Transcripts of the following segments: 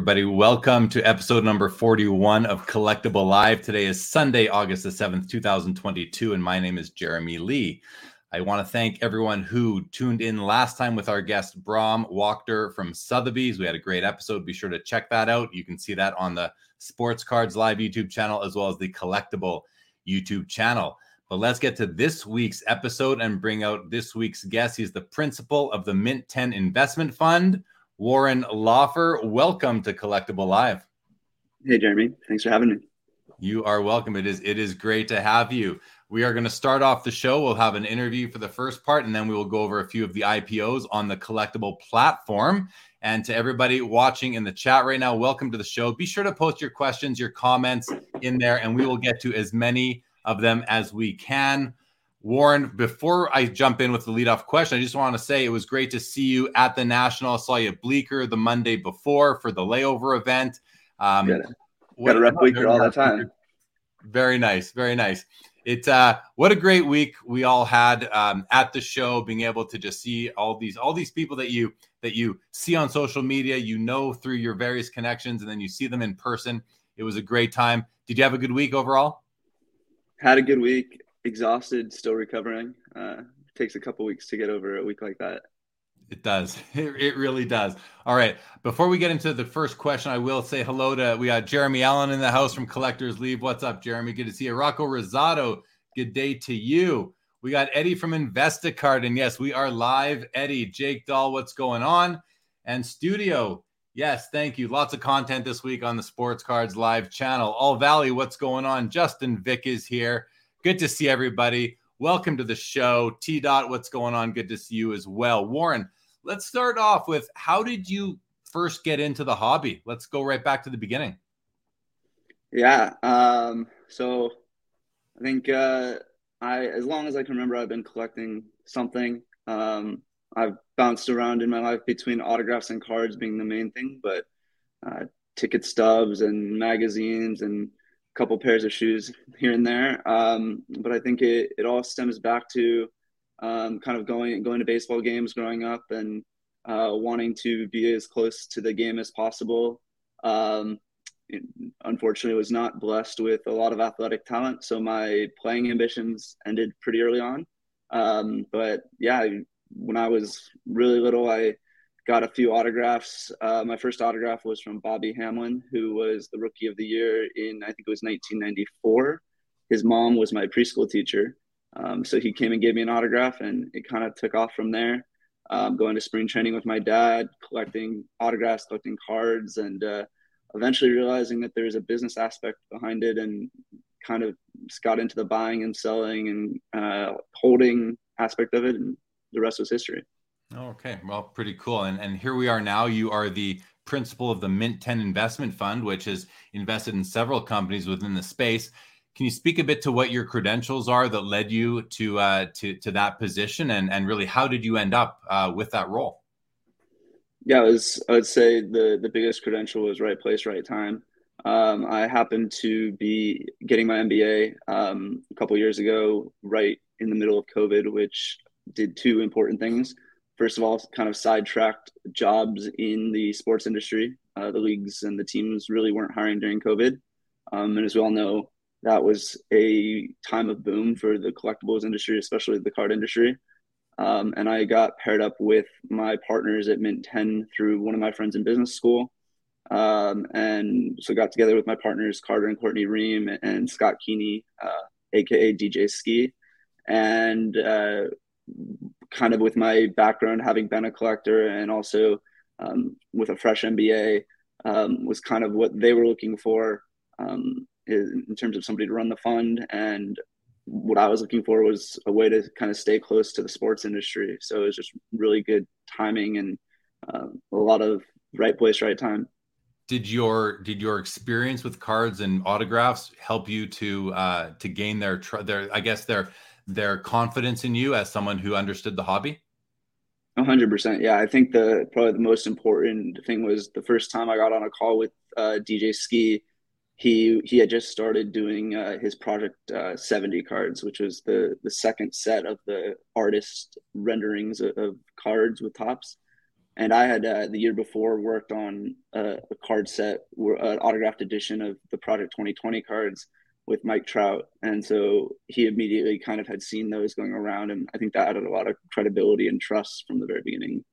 everybody, welcome to episode number 41 of Collectable Live. Today is Sunday, August the 7th, 2022, and my name is Jeremy Lee. I want to thank everyone who tuned in last time with our guest, Brahm Wachter from Sotheby's. We had a great episode. Be sure to check that out. You can see that on the Sports Cards Live YouTube channel as well as the Collectable YouTube channel. But let's get to this week's episode and bring out this week's guest. He's the principal of the Mint 10 Investment Fund. Warren Laufer, welcome to Collectable Live. Hey, Jeremy. Thanks for having me. You are welcome. It is it is great to have you. We are going to start off the show. We'll have an interview for the first part, and then we will go over a few of the IPOs on the Collectable platform. And to everybody watching in the chat right now, welcome to the show. Be sure to post your questions, your comments in there, and we will get to as many of them as we can. Warren, before I jump in with the leadoff question, I just want to say it was great to see you at the National. I saw you at Bleecker the Monday before for the layover event. Um, Got, Got a rep Bleecker all the time. Very nice, very nice. It's uh, what a great week we all had um, at the show, being able to just see all these all these people that you that you see on social media, you know through your various connections, and then you see them in person. It was a great time. Did you have a good week overall? Had a good week exhausted, still recovering. Uh, takes a couple weeks to get over a week like that. It does. It, it really does. All right. Before we get into the first question, I will say hello to we got Jeremy Allen in the house from Collectors Leave. What's up, Jeremy? Good to see you. Rocco Rosado, good day to you. We got Eddie from Investicard. And yes, we are live. Eddie, Jake Dahl, what's going on? And studio. Yes, thank you. Lots of content this week on the Sports Cards Live channel. All Valley, what's going on? Justin Vick is here. Good to see everybody. Welcome to the show. T Dot, what's going on? Good to see you as well. Warren, let's start off with how did you first get into the hobby? Let's go right back to the beginning. Yeah. Um, so I think uh, I, as long as I can remember, I've been collecting something. Um, I've bounced around in my life between autographs and cards being the main thing, but uh, ticket stubs and magazines and couple pairs of shoes here and there. Um, but I think it, it all stems back to um, kind of going going to baseball games growing up and uh, wanting to be as close to the game as possible. Um, unfortunately, was not blessed with a lot of athletic talent, so my playing ambitions ended pretty early on. Um, but yeah, when I was really little, I got a few autographs. Uh, my first autograph was from Bobby Hamelin, who was the rookie of the year in, I think it was 1994. His mom was my preschool teacher. Um, so he came and gave me an autograph, and it kind of took off from there. Um, going to spring training with my dad, collecting autographs, collecting cards, and uh, eventually realizing that there's a business aspect behind it and kind of got into the buying and selling and uh, holding aspect of it. And the rest was history. Okay, well, pretty cool. And and here we are now. You are the principal of the Mint 10 Investment Fund, which has invested in several companies within the space. Can you speak a bit to what your credentials are that led you to uh, to to that position, and and really how did you end up uh, with that role? Yeah, was I would say the the biggest credential was right place, right time. Um, I happened to be getting my MBA um, a couple years ago, right in the middle of COVID, which did two important things first of all, kind of sidetracked jobs in the sports industry. Uh, the leagues and the teams really weren't hiring during COVID. Um, and as we all know, that was a time of boom for the collectibles industry, especially the card industry. Um, and I got paired up with my partners at Mint 10 through one of my friends in business school. Um, and so got together with my partners, Carter and Courtney Reum and Scott Keeney, uh, AKA DJ Skee. And uh, kind of with my background, having been a collector and also um, with a fresh MBA, um, was kind of what they were looking for um, in terms of somebody to run the fund. And what I was looking for was a way to kind of stay close to the sports industry. So it was just really good timing and uh, a lot of right place, right time. Did your did your experience with cards and autographs help you to uh, to gain their their I guess their their confidence in you as someone who understood the hobby? hundred percent. Yeah, I think the probably the most important thing was the first time I got on a call with uh, DJ Skee he he had just started doing uh, his project uh, 70 cards which was the the second set of the artist renderings of, of cards with Topps. and i had uh, the year before worked on a, a card set an autographed edition of the project 2020 cards with mike trout. And so he immediately kind of had seen those going around and i think that added a lot of credibility and trust from the very beginning.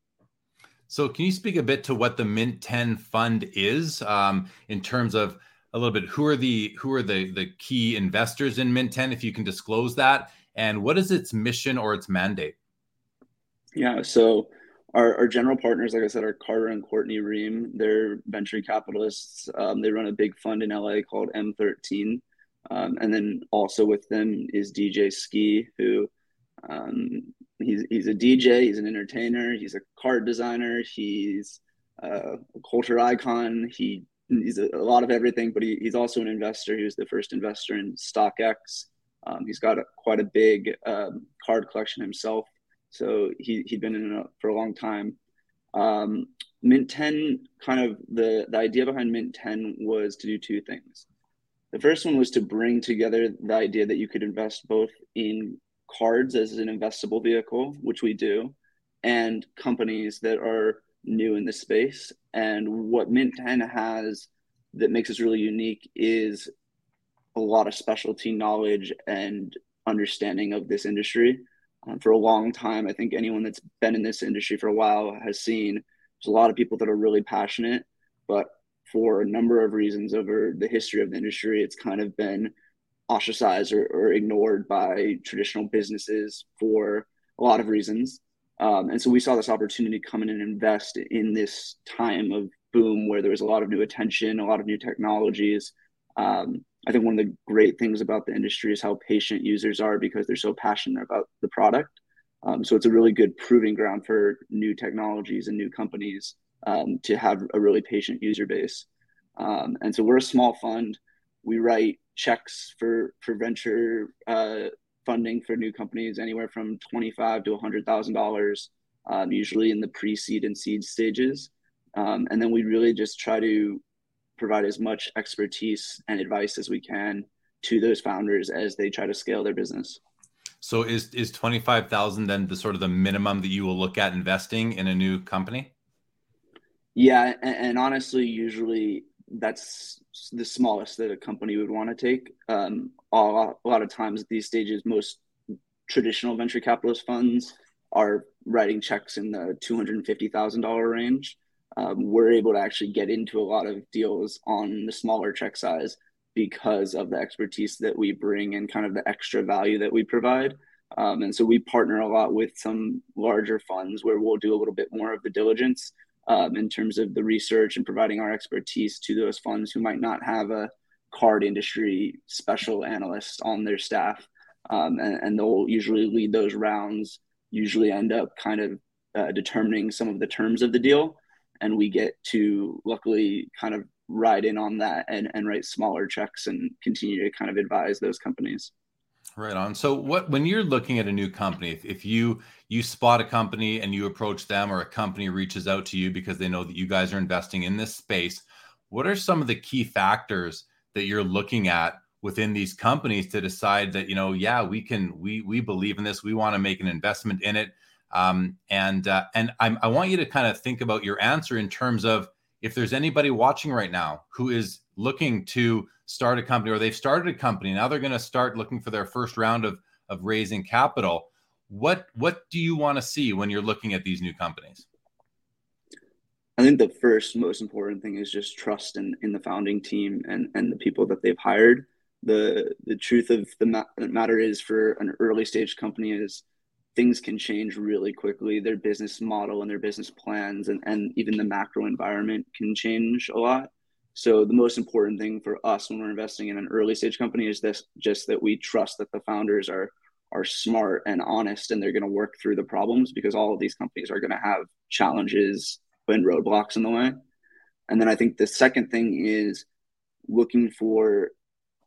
So can you speak a bit to what the mint 10 fund is um, in terms of a little bit who are the who are the the key investors in mint 10 if you can disclose that? And what is its mission or its mandate? Yeah so our, our general partners like i said are carter and courtney reum. They're venture capitalists. Um, they run a big fund in la called m13 um, and then also with them is dj skee who um, he's, he's a dj he's an entertainer he's a card designer he's uh, a culture icon he he's a, a lot of everything, but he, he's also an investor. He was the first investor in StockX. Um, he's got a, quite a big um, card collection himself, so he he'd been in it for a long time. Um, Mint 10, kind of the the idea behind Mint 10 was to do two things. The first one was to bring together the idea that you could invest both in cards as an investable vehicle, which we do, and companies that are new in the space. And what Mint 10 has that makes us really unique is a lot of specialty knowledge and understanding of this industry. Um, for a long time, I think anyone that's been in this industry for a while has seen there's a lot of people that are really passionate, but for a number of reasons over the history of the industry, it's kind of been ostracized or, or ignored by traditional businesses for a lot of reasons. Um, and so we saw this opportunity come in and invest in this time of boom where there was a lot of new attention, a lot of new technologies. Um, I think one of the great things about the industry is how patient users are because they're so passionate about the product. Um, so it's a really good proving ground for new technologies and new companies um, to have a really patient user base. Um, and so we're a small fund. We write checks for for venture uh, funding for new companies anywhere from twenty-five to hundred thousand um, dollars, usually in the pre-seed and seed stages. Um, and then we really just try to provide as much expertise and advice as we can to those founders as they try to scale their business. So is is twenty five thousand then the sort of the minimum that you will look at investing in a new company? Yeah, and, and honestly, usually that's the smallest that a company would want to take. Um, a, lot, a lot of times at these stages, most traditional venture capitalist funds are writing checks in the two hundred and fifty thousand dollar range. Um, we're able to actually get into a lot of deals on the smaller check size because of the expertise that we bring and kind of the extra value that we provide. Um, and so we partner a lot with some larger funds where we'll do a little bit more of the diligence um, in terms of the research and providing our expertise to those funds who might not have a card industry special analyst on their staff. Um, and, and, they'll usually lead those rounds, usually end up kind of uh, determining some of the terms of the deal. And we get to luckily kind of ride in on that and, and write smaller checks and continue to kind of advise those companies. Right on. So what when you're looking at a new company, if, if you you spot a company and you approach them or a company reaches out to you because they know that you guys are investing in this space, what are some of the key factors that you're looking at within these companies to decide that, you know, yeah, we can we we believe in this, we want to make an investment in it. Um, and uh, and I'm, I want you to kind of think about your answer in terms of if there's anybody watching right now who is looking to start a company or they've started a company now they're going to start looking for their first round of of raising capital what what do you want to see when you're looking at these new companies? I think the first most important thing is just trust in in the founding team and and the people that they've hired. The the truth of the ma- matter is for an early stage company is things can change really quickly. Their business model and their business plans and, and even the macro environment can change a lot. So the most important thing for us when we're investing in an early stage company is this just that we trust that the founders are are smart and honest and they're going to work through the problems because all of these companies are going to have challenges and roadblocks in the way. And then I think the second thing is looking for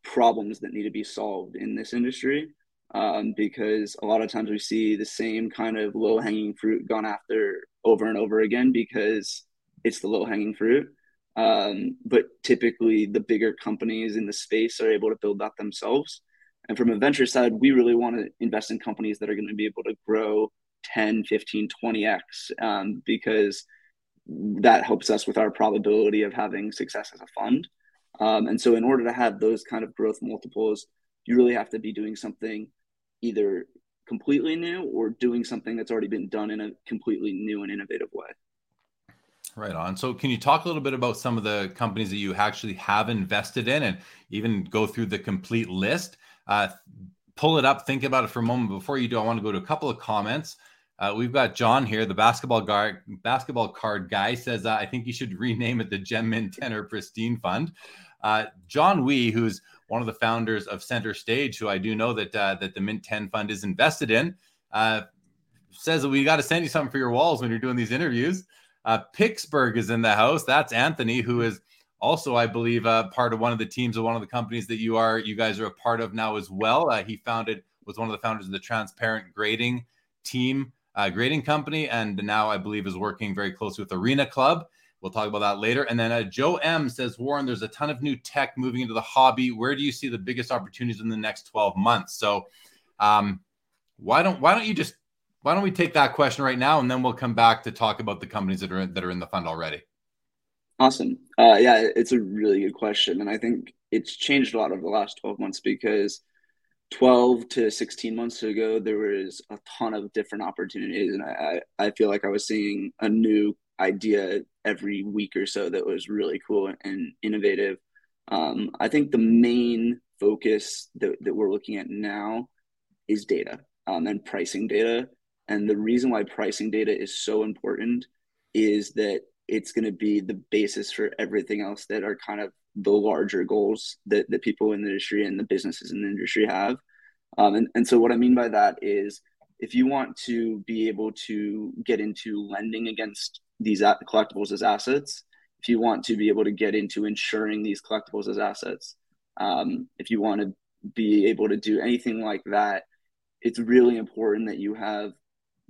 problems that need to be solved in this industry um, because a lot of times we see the same kind of low hanging fruit gone after over and over again because it's the low hanging fruit. Um, but typically, the bigger companies in the space are able to build that themselves. And from a venture side, we really want to invest in companies that are going to be able to grow 10, 15, 20x um, because that helps us with our probability of having success as a fund. Um, and so, in order to have those kind of growth multiples, you really have to be doing something either completely new or doing something that's already been done in a completely new and innovative way. Right on. So, can you talk a little bit about some of the companies that you actually have invested in and even go through the complete list? Uh, pull it up, think about it for a moment. Before you do, I want to go to a couple of comments. Uh, we've got John here, the basketball guard, basketball card guy says, uh, I think you should rename it the Gem Mint Tenor Pristine Fund. Uh, John Wee, who's one of the founders of Center Stage, who I do know that uh, that the Mint 10 Fund is invested in, uh, says that we got to send you something for your walls when you're doing these interviews. Uh, Pittsburgh is in the house. That's Anthony, who is also, I believe, uh, part of one of the teams of one of the companies that you are, you guys are a part of now as well. Uh, he founded was one of the founders of the Transparent Grading team, uh, grading company, and now I believe is working very closely with Arena Club. We'll talk about that later. And then uh, Joe M says, Warren, there's a ton of new tech moving into the hobby. Where do you see the biggest opportunities in the next 12 months? So, um, why don't why don't you just why don't we take that question right now, and then we'll come back to talk about the companies that are that are in the fund already. Awesome. Uh, yeah, it's a really good question, and I think it's changed a lot over the last 12 months because 12 to 16 months ago there was a ton of different opportunities and I, I feel like i was seeing a new idea every week or so that was really cool and innovative. Um, I think the main focus that, that we're looking at now is data um, and pricing data. And the reason why pricing data is so important is that it's going to be the basis for everything else that are kind of the larger goals that, that people in the industry and the businesses in the industry have. Um, and, and so what I mean by that is if you want to be able to get into lending against these collectibles as assets, if you want to be able to get into insuring these collectibles as assets, um, if you want to be able to do anything like that, it's really important that you have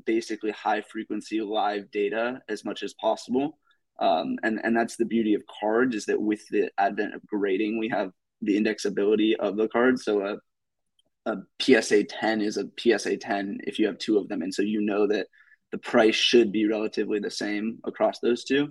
basically high frequency live data as much as possible. Um, and, and that's the beauty of cards is that with the advent of grading, we have the indexability of the cards. So a, a PSA 10 is a PSA 10 if you have two of them. And so you know that the price should be relatively the same across those two.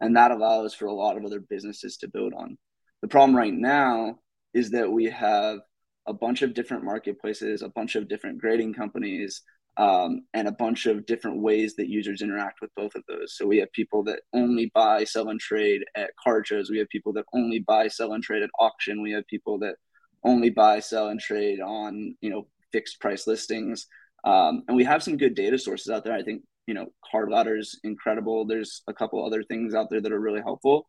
And that allows for a lot of other businesses to build on. The problem right now is that we have a bunch of different marketplaces, a bunch of different grading companies, um, and a bunch of different ways that users interact with both of those. So we have people that only buy, sell, and trade at card shows. We have people that only buy, sell, and trade at auction. We have people that only buy, sell, and trade on you know fixed price listings. Um, and we have some good data sources out there. I think, you know, Card Ladder is incredible. There's a couple other things out there that are really helpful.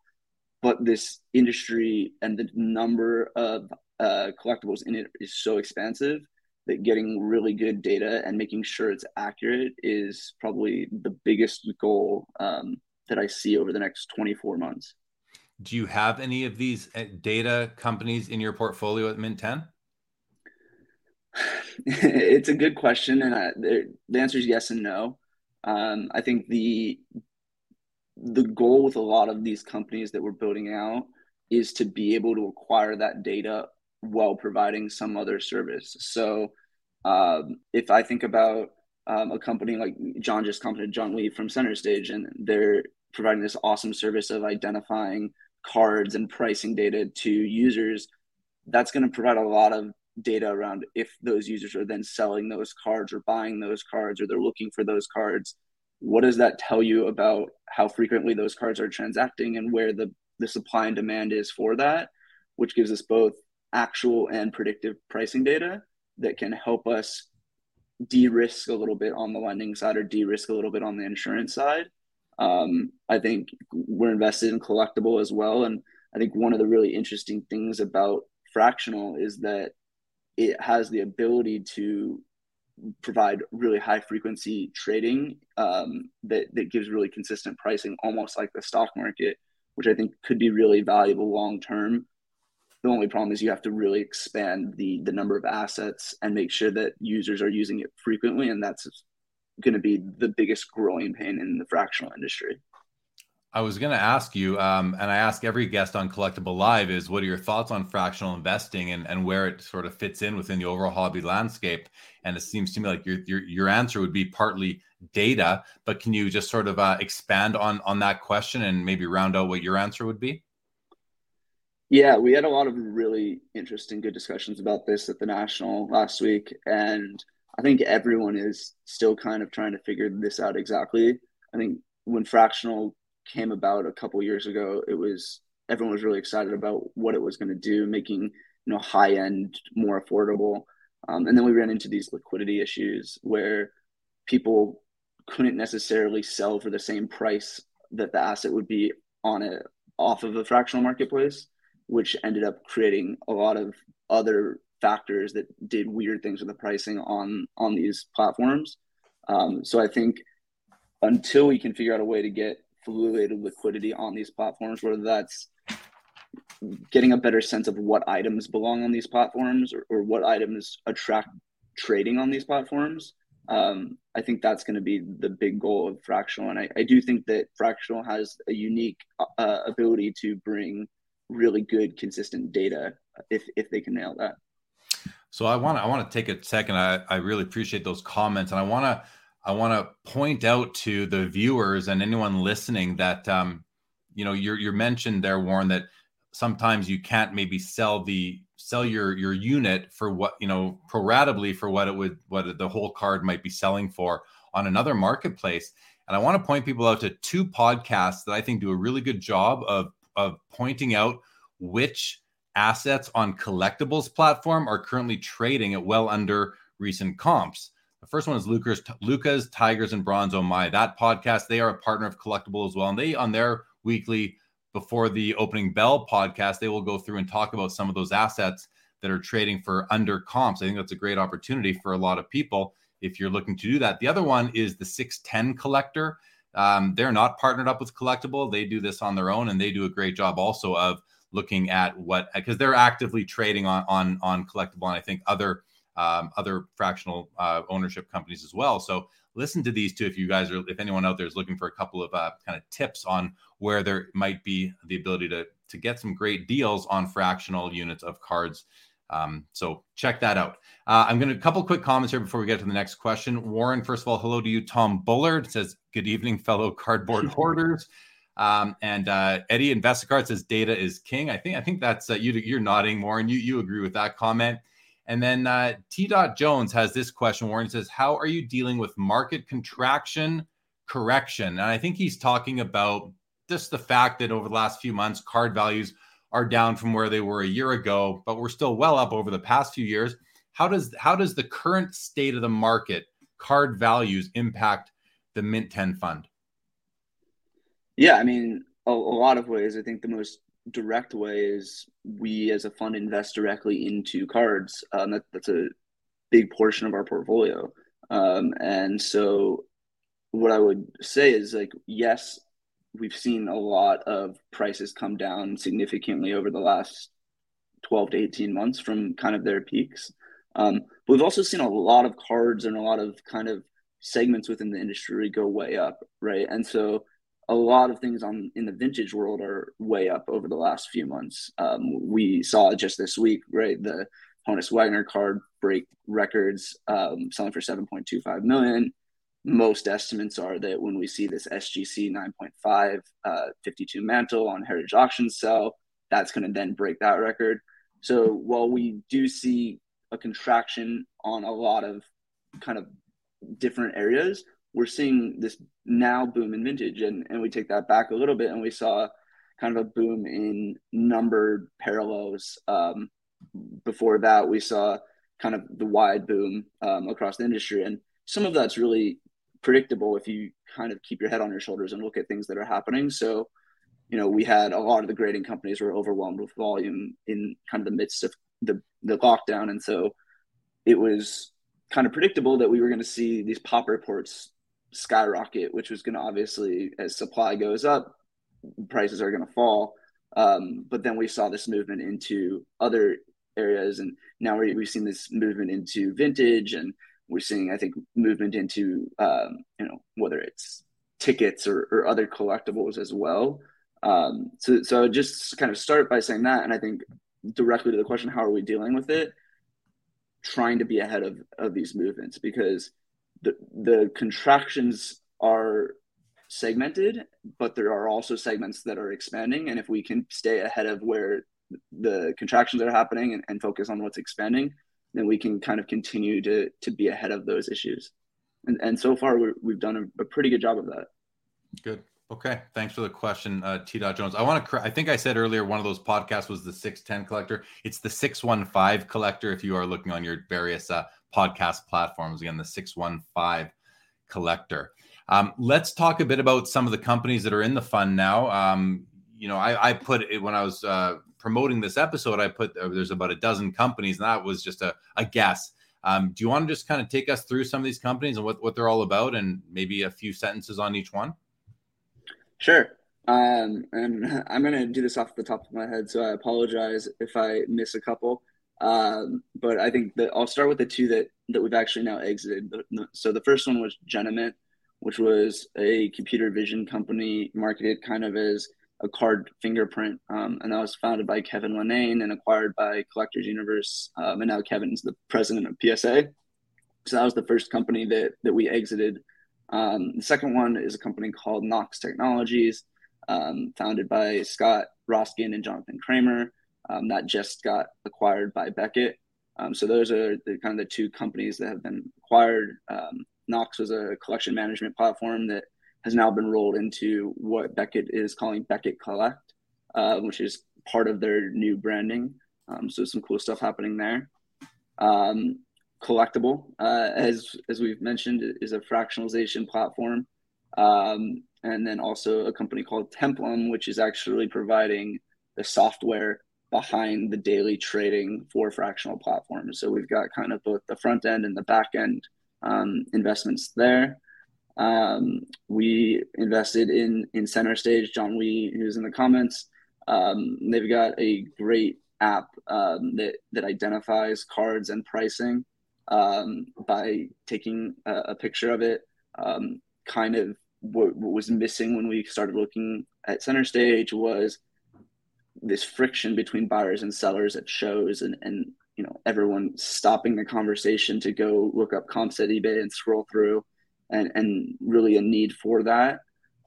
But this industry and the number of uh, collectibles in it is so expansive that getting really good data and making sure it's accurate is probably the biggest goal um, that I see over the next 24 months. Do you have any of these uh, data companies in your portfolio at Mint 10? It's a good question, and I, the answer is yes and no. Um, I think the the goal with a lot of these companies that we're building out is to be able to acquire that data while providing some other service. So, um, if I think about um, a company like John just commented, John Lee from Center Stage, and they're providing this awesome service of identifying cards and pricing data to users, that's going to provide a lot of data around if those users are then selling those cards or buying those cards or they're looking for those cards. What does that tell you about how frequently those cards are transacting and where the, the supply and demand is for that, which gives us both actual and predictive pricing data that can help us de-risk a little bit on the lending side or de-risk a little bit on the insurance side. Um, I think we're invested in Collectable as well, and I think one of the really interesting things about fractional is that it has the ability to provide really high frequency trading um, that that gives really consistent pricing, almost like the stock market, which I think could be really valuable long term the only problem is you have to really expand the the number of assets and make sure that users are using it frequently, and that's going to be the biggest growing pain in the fractional industry. I was going to ask you, um, and I ask every guest on Collectable Live, is what are your thoughts on fractional investing and, and where it sort of fits in within the overall hobby landscape? And it seems to me like your your, your answer would be partly data, but can you just sort of uh, expand on on that question and maybe round out what your answer would be? Yeah, we had a lot of really interesting, good discussions about this at the national last week, and I think everyone is still kind of trying to figure this out exactly. I think when fractional came about a couple years ago, it was everyone was really excited about what it was going to do, making you know high end more affordable. Um, and then we ran into these liquidity issues where people couldn't necessarily sell for the same price that the asset would be on a off of a fractional marketplace which ended up creating a lot of other factors that did weird things with the pricing on on these platforms. Um, so I think until we can figure out a way to get fluid liquidity on these platforms, whether that's getting a better sense of what items belong on these platforms or, or what items attract trading on these platforms, um, I think that's going to be the big goal of Fractional. And I, I do think that Fractional has a unique uh, ability to bring really good consistent data if if they can nail that. So i want to i want to take a second. I i really appreciate those comments. And i want to i want to point out to the viewers and anyone listening that um you know you're you're mentioned there warren that sometimes you can't maybe sell the sell your your unit for what you know proratably for what it would what the whole card might be selling for on another marketplace and i want to point people out to two podcasts that i think do a really good job of of pointing out which assets on collectibles platform are currently trading at well under recent comps. The first one is Lucas, Lucas Tigers, and Bronze Oh My. That podcast, they are a partner of Collectable as well. And they, on their weekly before the opening bell podcast, they will go through and talk about some of those assets that are trading for under comps. I think that's a great opportunity for a lot of people if you're looking to do that. The other one is the 610 collector. Um, they're not partnered up with Collectable. They do this on their own, and they do a great job also of looking at what because they're actively trading on on on Collectable, and I think other um, other fractional uh, ownership companies as well. So listen to these two if you guys are if anyone out there is looking for a couple of uh, kind of tips on where there might be the ability to to get some great deals on fractional units of cards um, so check that out. Uh, I'm going to a couple quick comments here before we get to the next question. Warren, first of all, hello to you. Tom Bullard says, "Good evening, fellow cardboard hoarders." Um, and uh, Eddie Investicard says, "Data is king." I think I think that's uh, you. You're nodding, Warren. You you agree with that comment. And then uh, T. Dot Jones has this question. Warren says, "How are you dealing with market contraction correction?" And I think he's talking about just the fact that over the last few months, card values are down from where they were a year ago, but we're still well up over the past few years. How does how does the current state of the market card values impact the Mint 10 fund? Yeah, I mean, a, a lot of ways. I think the most direct way is we as a fund invest directly into cards. Um, that, that's a big portion of our portfolio. Um, and so what I would say is like, yes, we've seen a lot of prices come down significantly over the last 12 to 18 months from kind of their peaks. Um, but we've also seen a lot of cards and a lot of kind of segments within the industry go way up, right? And so a lot of things on in the vintage world are way up over the last few months. Um, we saw just this week, right? The Honus Wagner card break records, um, selling for 7.25 million. most estimates are that when we see this SGC 9.5 uh, 52 mantle on Heritage Auctions sell, that's going to then break that record. So while we do see a contraction on a lot of kind of different areas, we're seeing this now boom in vintage. And, and we take that back a little bit and we saw kind of a boom in numbered parallels. Um, before that, we saw kind of the wide boom um, across the industry. And some of that's really predictable if you kind of keep your head on your shoulders and look at things that are happening. So, you know, we had a lot of the grading companies were overwhelmed with volume in kind of the midst of the, the lockdown. And so it was kind of predictable that we were going to see these pop reports skyrocket, which was going to obviously, as supply goes up, prices are going to fall. Um, but then we saw this movement into other areas, and now we, have seen this movement into vintage, and we're seeing, I think, movement into um, you know whether it's tickets or, or other collectibles as well. Um, so, so just kind of start by saying that, and I think directly to the question, how are we dealing with it? Trying to be ahead of of these movements because the the contractions are segmented, but there are also segments that are expanding. And if we can stay ahead of where the contractions are happening and, and focus on what's expanding, then we can kind of continue to to be ahead of those issues. And and so far we have done a, a, pretty good job of that. Good. Okay. Thanks for the question, uh, T. Dot Jones. I want to. I think I said earlier one of those podcasts was the six ten collector. It's the six one five collector. If you are looking on your various uh, podcast platforms, again the six one five collector. Um, let's talk a bit about some of the companies that are in the fund now. Um, you know, I, I, put it when I was uh, promoting this episode, I put uh, there's about a dozen companies, and that was just a, a guess. Um, do you want to just kind of take us through some of these companies and what, what they're all about, and maybe a few sentences on each one? Sure. Um, and I'm going to do this off the top of my head, so I apologize if I miss a couple. Um, but I think that I'll start with the two that that we've actually now exited. So the first one was Genamint, which was a computer vision company marketed kind of as a card fingerprint. Um, and that was founded by Kevin Lenane and acquired by Collectors Universe. Um, and now Kevin's the president of PSA. So that was the first company that, that we exited. Um, the second one is a company called Knox Technologies, um, founded by Scott Roskin and Jonathan Kramer. Um, that just got acquired by Beckett. Um, so those are the kind of the two companies that have been acquired. Um, Knox was a collection management platform that has now been rolled into what Beckett is calling Beckett Collect, uh, which is part of their new branding. Um, so some cool stuff happening there. Um, Collectable, uh, as as we've mentioned, is a fractionalization platform, um, and then also a company called Templum, which is actually providing the software behind the daily trading for fractional platforms. So we've got kind of both the front end and the back end um, investments there. Um, we invested in in Center Stage. John Wee, who's in the comments, um, they've got a great app um, that that identifies cards and pricing um, by taking a, a, picture of it. Um, kind of what, what was missing when we started looking at Center Stage was this friction between buyers and sellers at shows and and you know everyone stopping the conversation to go look up comps at ebay and scroll through and and really a need for that.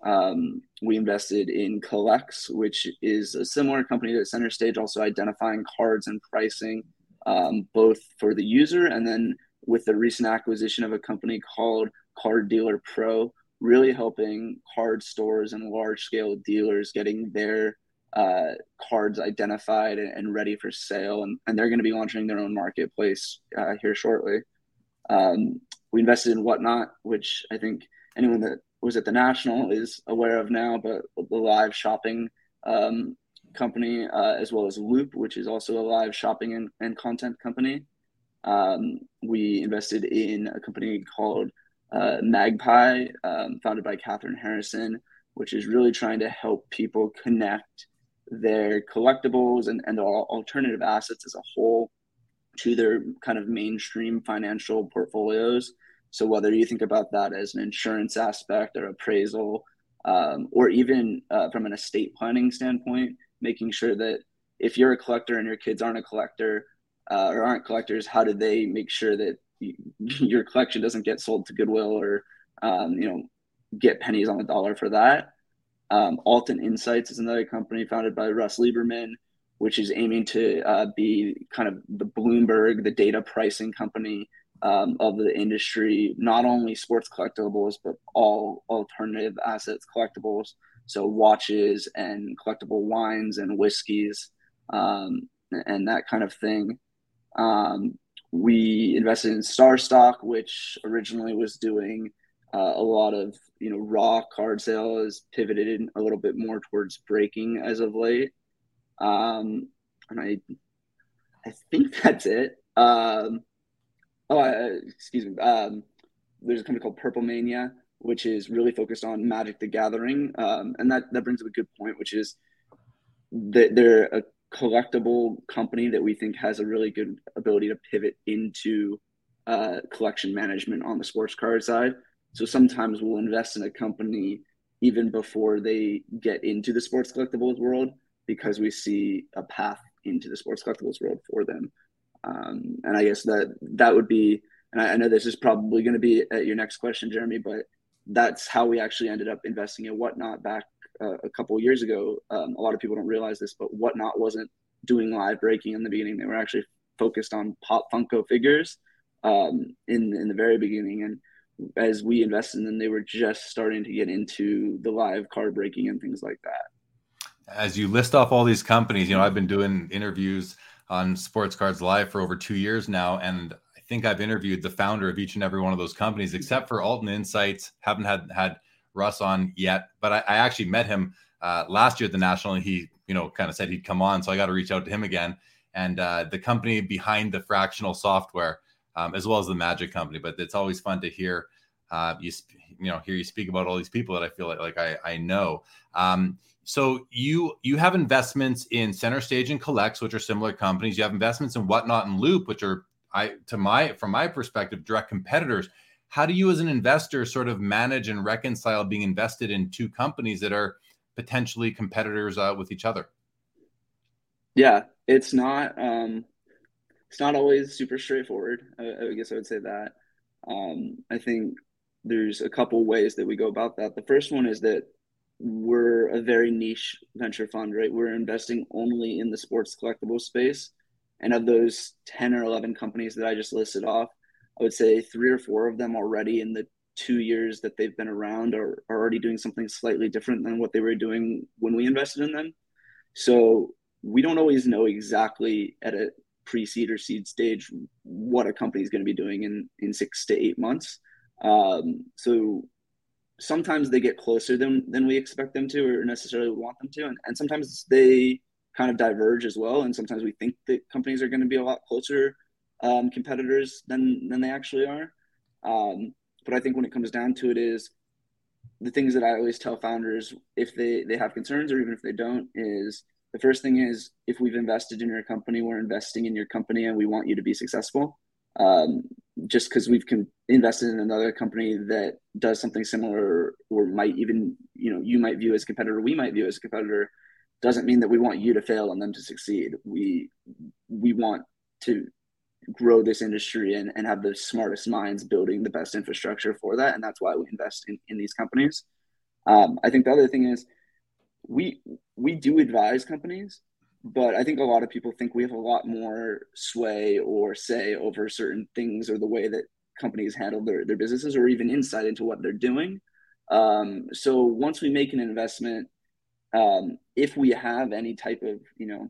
Um, we invested in CollX which is a similar company to center stage also identifying cards and pricing um, both for the user and then with the recent acquisition of a company called card dealer pro really helping card stores and large scale dealers getting their uh, cards identified and, ready for sale, and, and they're going to be launching their own marketplace uh, here shortly. Um, we invested in Whatnot, which I think anyone that was at the National is aware of now, but the live shopping um, company, uh, as well as Loop, which is also a live shopping and, and content company. Um, we invested in a company called uh, Magpie, um, founded by Catherine Harrison, which is really trying to help people connect their collectibles and, and alternative assets as a whole to their kind of mainstream financial portfolios. So whether you think about that as an insurance aspect or appraisal, um, or even uh, from an estate planning standpoint, making sure that if you're a collector and your kids aren't a collector uh, or aren't collectors, how do they make sure that your collection doesn't get sold to Goodwill or um, you know, get pennies on the dollar for that. Um, Altan Insights is another company founded by Russ Lieberman, which is aiming to uh, be kind of the Bloomberg, the data pricing company um, of the industry, not only sports collectibles, but all alternative assets collectibles. So watches and collectible wines and whiskeys um, and that kind of thing. Um, we invested in StarStock, which originally was doing uh, a lot of you know raw card sale has pivoted a little bit more towards breaking as of late. Um, and I, I think that's it. Um, oh, uh, excuse me. Um, there's a company called Purplemana, which is really focused on Magic the Gathering, um, and that that brings up a good point, which is that they're a collectible company that we think has a really good ability to pivot into uh, collection management on the sports card side. So sometimes we'll invest in a company even before they get into the sports collectibles world because we see a path into the sports collectibles world for them. Um, and I guess that that would be, and I, I know this is probably going to be at your next question, Jeremy, but that's how we actually ended up investing in Whatnot back uh, a couple years ago. Um, a lot of people don't realize this, but Whatnot wasn't doing live breaking in the beginning. They were actually focused on pop Funko figures um, in in the very beginning, and as we invested in them, they were just starting to get into the live car breaking and things like that. As you list off all these companies, you know, I've been doing interviews on Sports Cards Live for over two years now, and I think I've interviewed the founder of each and every one of those companies, except for Altan Insights. Haven't had had Russ on yet, but I, I actually met him uh, last year at the National, and he, you know, kind of said he'd come on, so I got to reach out to him again. And uh, the company behind the fractional software, um, as well as the Magic company, but it's always fun to hear uh, you, you know, hear you speak about all these people that I feel like, like I, I know. Um, so you you have investments in Center Stage and CollX, which are similar companies. You have investments in Whatnot and Loop, which are I to my from my perspective direct competitors. How do you, as an investor, sort of manage and reconcile being invested in two companies that are potentially competitors uh, with each other? Yeah, it's not um, it's not always super straightforward. I, I guess I would say that. Um, I think there's a couple ways that we go about that. The first one is that we're a very niche venture fund, right? We're investing only in the sports collectible space. And of those 10 or 11 companies that I just listed off, I would say three or four of them already in the two years that they've been around are, are already doing something slightly different than what they were doing when we invested in them. So we don't always know exactly at a pre-seed or seed stage what a company is going to be doing in, in six to eight months. Um, so sometimes they get closer than than we expect them to or necessarily want them to and, and sometimes they kind of diverge as well and sometimes we think that companies are going to be a lot closer um, competitors than than they actually are um, but i think when it comes down to it is the things that i always tell founders if they they have concerns or even if they don't is the first thing is if we've invested in your company we're investing in your company and we want you to be successful. Um, just because we've invested in another company that does something similar or might even you know you might view as competitor we might view as a competitor doesn't mean that we want you to fail and them to succeed. We we want to grow this industry and, and have the smartest minds building the best infrastructure for that and that's why we invest in, in these companies. Um, i think the other thing is we we do advise companies but I think a lot of people think we have a lot more sway or say over certain things or the way that companies handle their, their businesses or even insight into what they're doing. Um, so once we make an investment, um, if we have any type of, you know,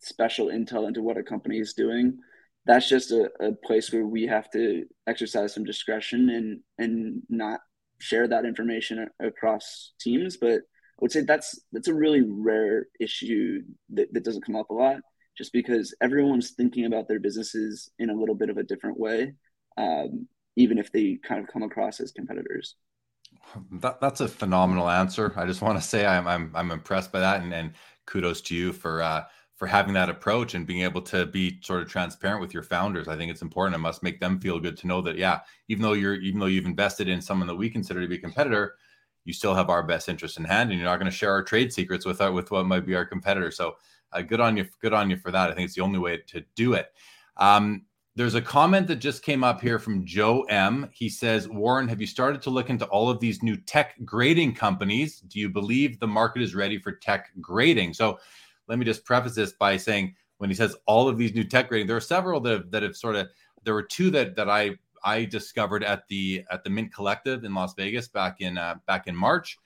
special intel into what a company is doing, that's just a, a place where we have to exercise some discretion and, and not share that information across teams. But I would say that's that's a really rare issue that, that doesn't come up a lot, just because everyone's thinking about their businesses in a little bit of a different way, um, even if they kind of come across as competitors. That, that's a phenomenal answer. I just want to say I'm I'm, I'm impressed by that, and, and kudos to you for uh, for having that approach and being able to be sort of transparent with your founders. I think it's important. It must make them feel good to know that yeah, even though you're even though you've invested in someone that we consider to be a competitor, you still have our best interest in hand, and you're not going to share our trade secrets with our, with what might be our competitor. So, uh, good on you, good on you for that. I think it's the only way to do it. Um, there's a comment that just came up here from Joe M. He says, Warren, have you started to look into all of these new tech grading companies? Do you believe the market is ready for tech grading? So let me just preface this by saying when he says all of these new tech grading, there are several that have, that have sort of there were two that that I I discovered at the at the Mint Collective in Las Vegas back in uh, back in March.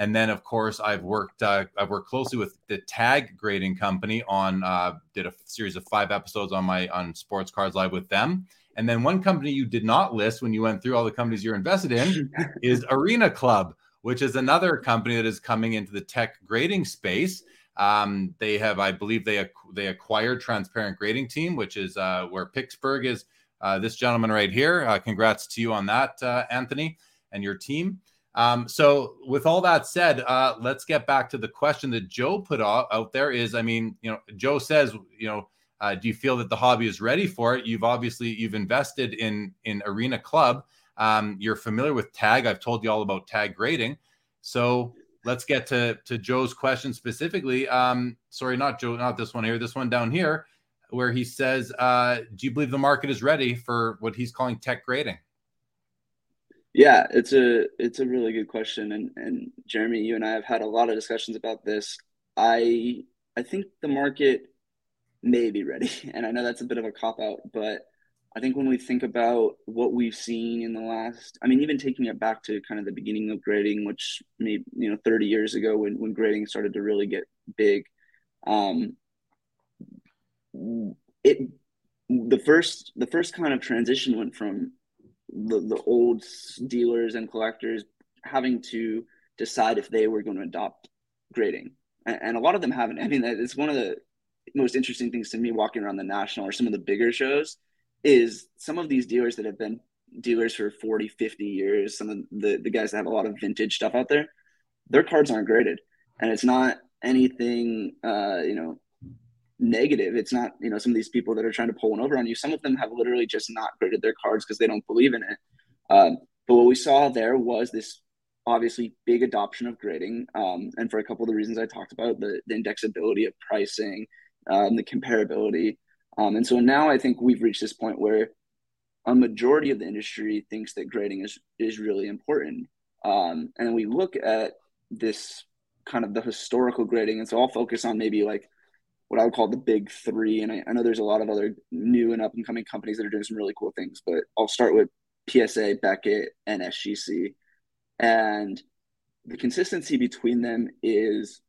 And then, of course, I've worked uh, I've worked closely with the Tag Grading Company on uh, did a series of five episodes on my on Sports Cards Live with them. And then one company you did not list when you went through all the companies you're invested in is Arena Club, which is another company that is coming into the tech grading space. Um, they have, I believe, they they acquired Transparent Grading Team, which is uh, where Pittsburgh is. Uh, this gentleman right here. Uh, congrats to you on that, uh, Anthony, and your team. Um, so, with all that said, uh, let's get back to the question that Joe put out, out there. Is I mean, you know, Joe says, you know, uh, do you feel that the hobby is ready for it? You've obviously you've invested in in Arena Club. Um, you're familiar with Tag. I've told you all about Tag grading. So let's get to to Joe's question specifically. Um, sorry, not Joe, not this one here. This one down here, where he says, uh, "Do you believe the market is ready for what he's calling tech grading?" Yeah, it's a it's a really good question, and and Jeremy, you and I have had a lot of discussions about this. I I think the market may be ready, and I know that's a bit of a cop out, but I think when we think about what we've seen in the last, I mean, even taking it back to kind of the beginning of grading, which maybe you know 30 years ago when when grading started to really get big, um, it the first the first kind of transition went from the, the old dealers and collectors having to decide if they were going to adopt grading. And, and a lot of them haven't. I mean, it's one of the most interesting things to me walking around the national or some of the bigger shows is some of these dealers that have been dealers for 40, 50 years, some of the, the guys that have a lot of vintage stuff out there, their cards aren't graded. And it's not anything, uh, you know, negative. It's not, you know, some of these people that are trying to pull one over on you. Some of them have literally just not graded their cards because they don't believe in it. Um, but what we saw there was this obviously big adoption of grading. Um, and for a couple of the reasons I talked about, the, the indexability of pricing, um, the comparability. Um, and so now I think we've reached this point where a majority of the industry thinks that grading is, is really important. Um, and we look at this kind of the historical grading. And so I'll focus on maybe like what I would call the big three. And I, I know there's a lot of other new and up and coming companies that are doing some really cool things, but I'll start with PSA, Beckett, and SGC. And the consistency between them is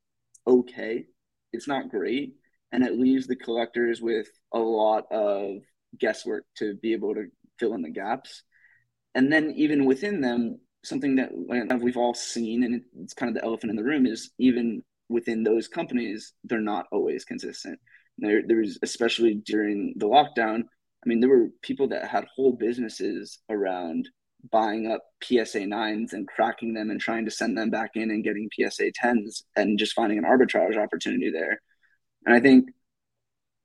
okay. It's not great. And it leaves the collectors with a lot of guesswork to be able to fill in the gaps. And then even within them, something that we've all seen, and it's kind of the elephant in the room, is even within those companies, they're not always consistent. There, there was especially during the lockdown. I mean, there were people that had whole businesses around buying up PSA nines and cracking them and trying to send them back in and getting PSA tens and just finding an arbitrage opportunity there. And I think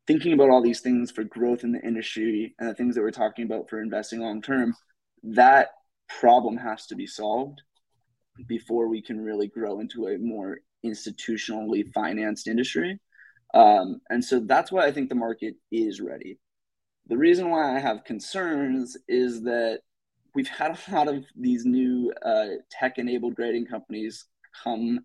thinking about all these things for growth in the industry and the things that we're talking about for investing long term, that problem has to be solved before we can really grow into a more institutionally financed industry. Um, and so that's why I think the market is ready. The reason why I have concerns is that we've had a lot of these new uh, tech enabled grading companies come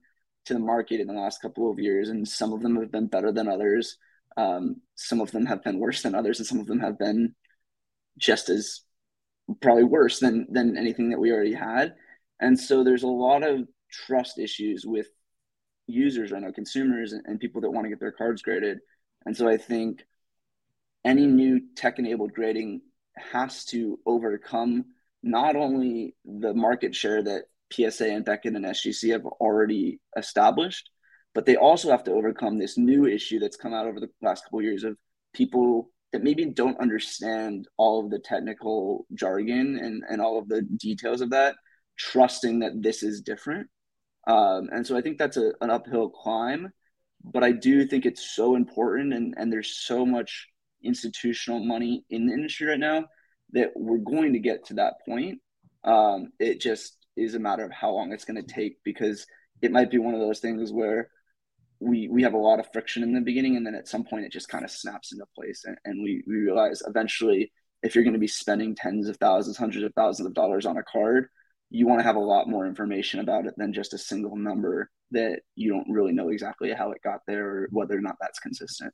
to the market in the last couple of years, and some of them have been better than others. Um, some of them have been worse than others, and some of them have been just as probably worse than than anything that we already had. And so there's a lot of trust issues with users right now, consumers and, and people that want to get their cards graded. And so I think any mm-hmm. new tech enabled grading has to overcome not only the market share that PSA and Beckett and SGC have already established, but they also have to overcome this new issue that's come out over the last couple of years of people that maybe don't understand all of the technical jargon and, and all of the details of that, trusting that this is different um, and so I think that's a, an uphill climb, but I do think it's so important and, and there's so much institutional money in the industry right now that we're going to get to that point. Um, it just is a matter of how long it's going to take because it might be one of those things where we we have a lot of friction in the beginning and then at some point it just kind of snaps into place and, and we, we realize eventually if you're going to be spending tens of thousands, hundreds of thousands of dollars on a card, you want to have a lot more information about it than just a single number that you don't really know exactly how it got there or whether or not that's consistent.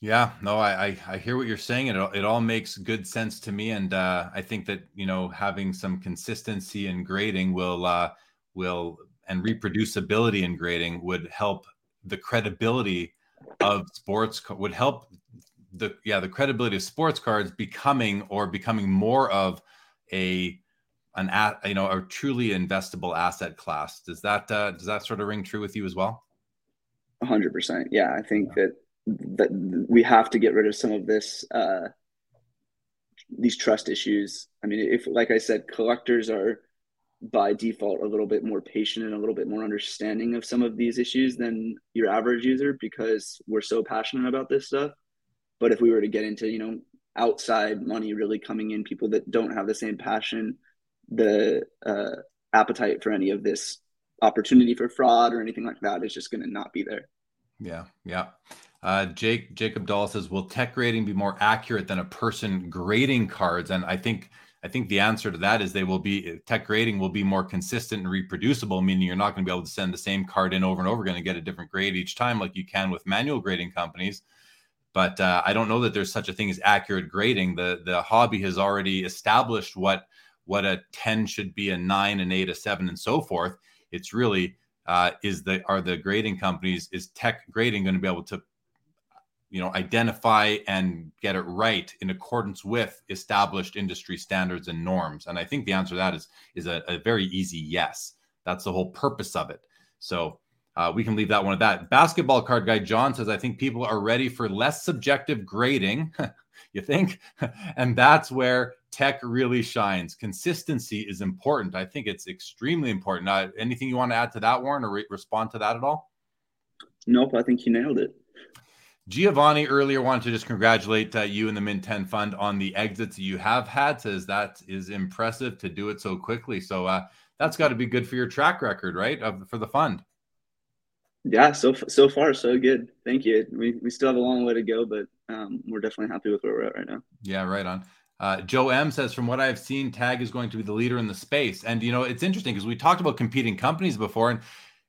Yeah, no, I, I, I hear what you're saying, and it, it all makes good sense to me. And uh, I think that you know having some consistency in grading will uh, will and reproducibility in grading would help the credibility of sports would help the yeah the credibility of sports cards becoming or becoming more of a an at you know a truly investable asset class. Does that uh, does that sort of ring true with you as well? hundred percent. Yeah, I think that that we have to get rid of some of this uh, these trust issues. I mean, if like I said, collectors are by default a little bit more patient and a little bit more understanding of some of these issues than your average user because we're so passionate about this stuff. But if we were to get into, you know, outside money really coming in, people that don't have the same passion, the uh, appetite for any of this opportunity for fraud or anything like that is just going to not be there. Yeah, yeah. Uh, Jake Jacob Dahl says, "Will tech grading be more accurate than a person grading cards?" And I think I think the answer to that is they will be tech grading will be more consistent and reproducible, meaning you're not going to be able to send the same card in over and over again and get a different grade each time, like you can with manual grading companies. But uh, I don't know that there's such a thing as accurate grading. The the hobby has already established what what a 10 should be, a nine, an eight, a seven, and so forth. It's really uh, is the are the grading companies is tech grading going to be able to you know identify and get it right in accordance with established industry standards and norms? And i think the answer to that is is a, a very easy yes. That's the whole purpose of it. So uh, we can leave that one at that. Basketball card guy john says i think people are ready for less subjective grading you think and that's where tech really shines consistency is important i think it's extremely important uh, anything you want to add to that warren or re- respond to that at all nope i think you nailed it Giovanni earlier wanted to just congratulate uh, you and the Mint 10 Fund on the exits you have had. Says that is impressive to do it so quickly. So uh, that's got to be good for your track record, right? Of, for the fund. Yeah, so so far so good. Thank you. We, we still have a long way to go, but um, we're definitely happy with where we're at right now. Yeah, right on. Uh, Joe M says, from what I've seen, Tag is going to be the leader in the space. And, you know, it's interesting because we talked about competing companies before. And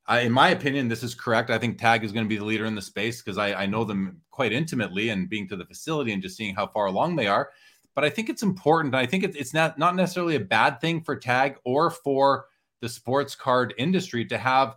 I, in my opinion, this is correct. I think Tag is going to be the leader in the space because I, I know them quite intimately and being to the facility and just seeing how far along they are. But I think it's important. I think it's not not necessarily a bad thing for Tag or for the sports card industry to have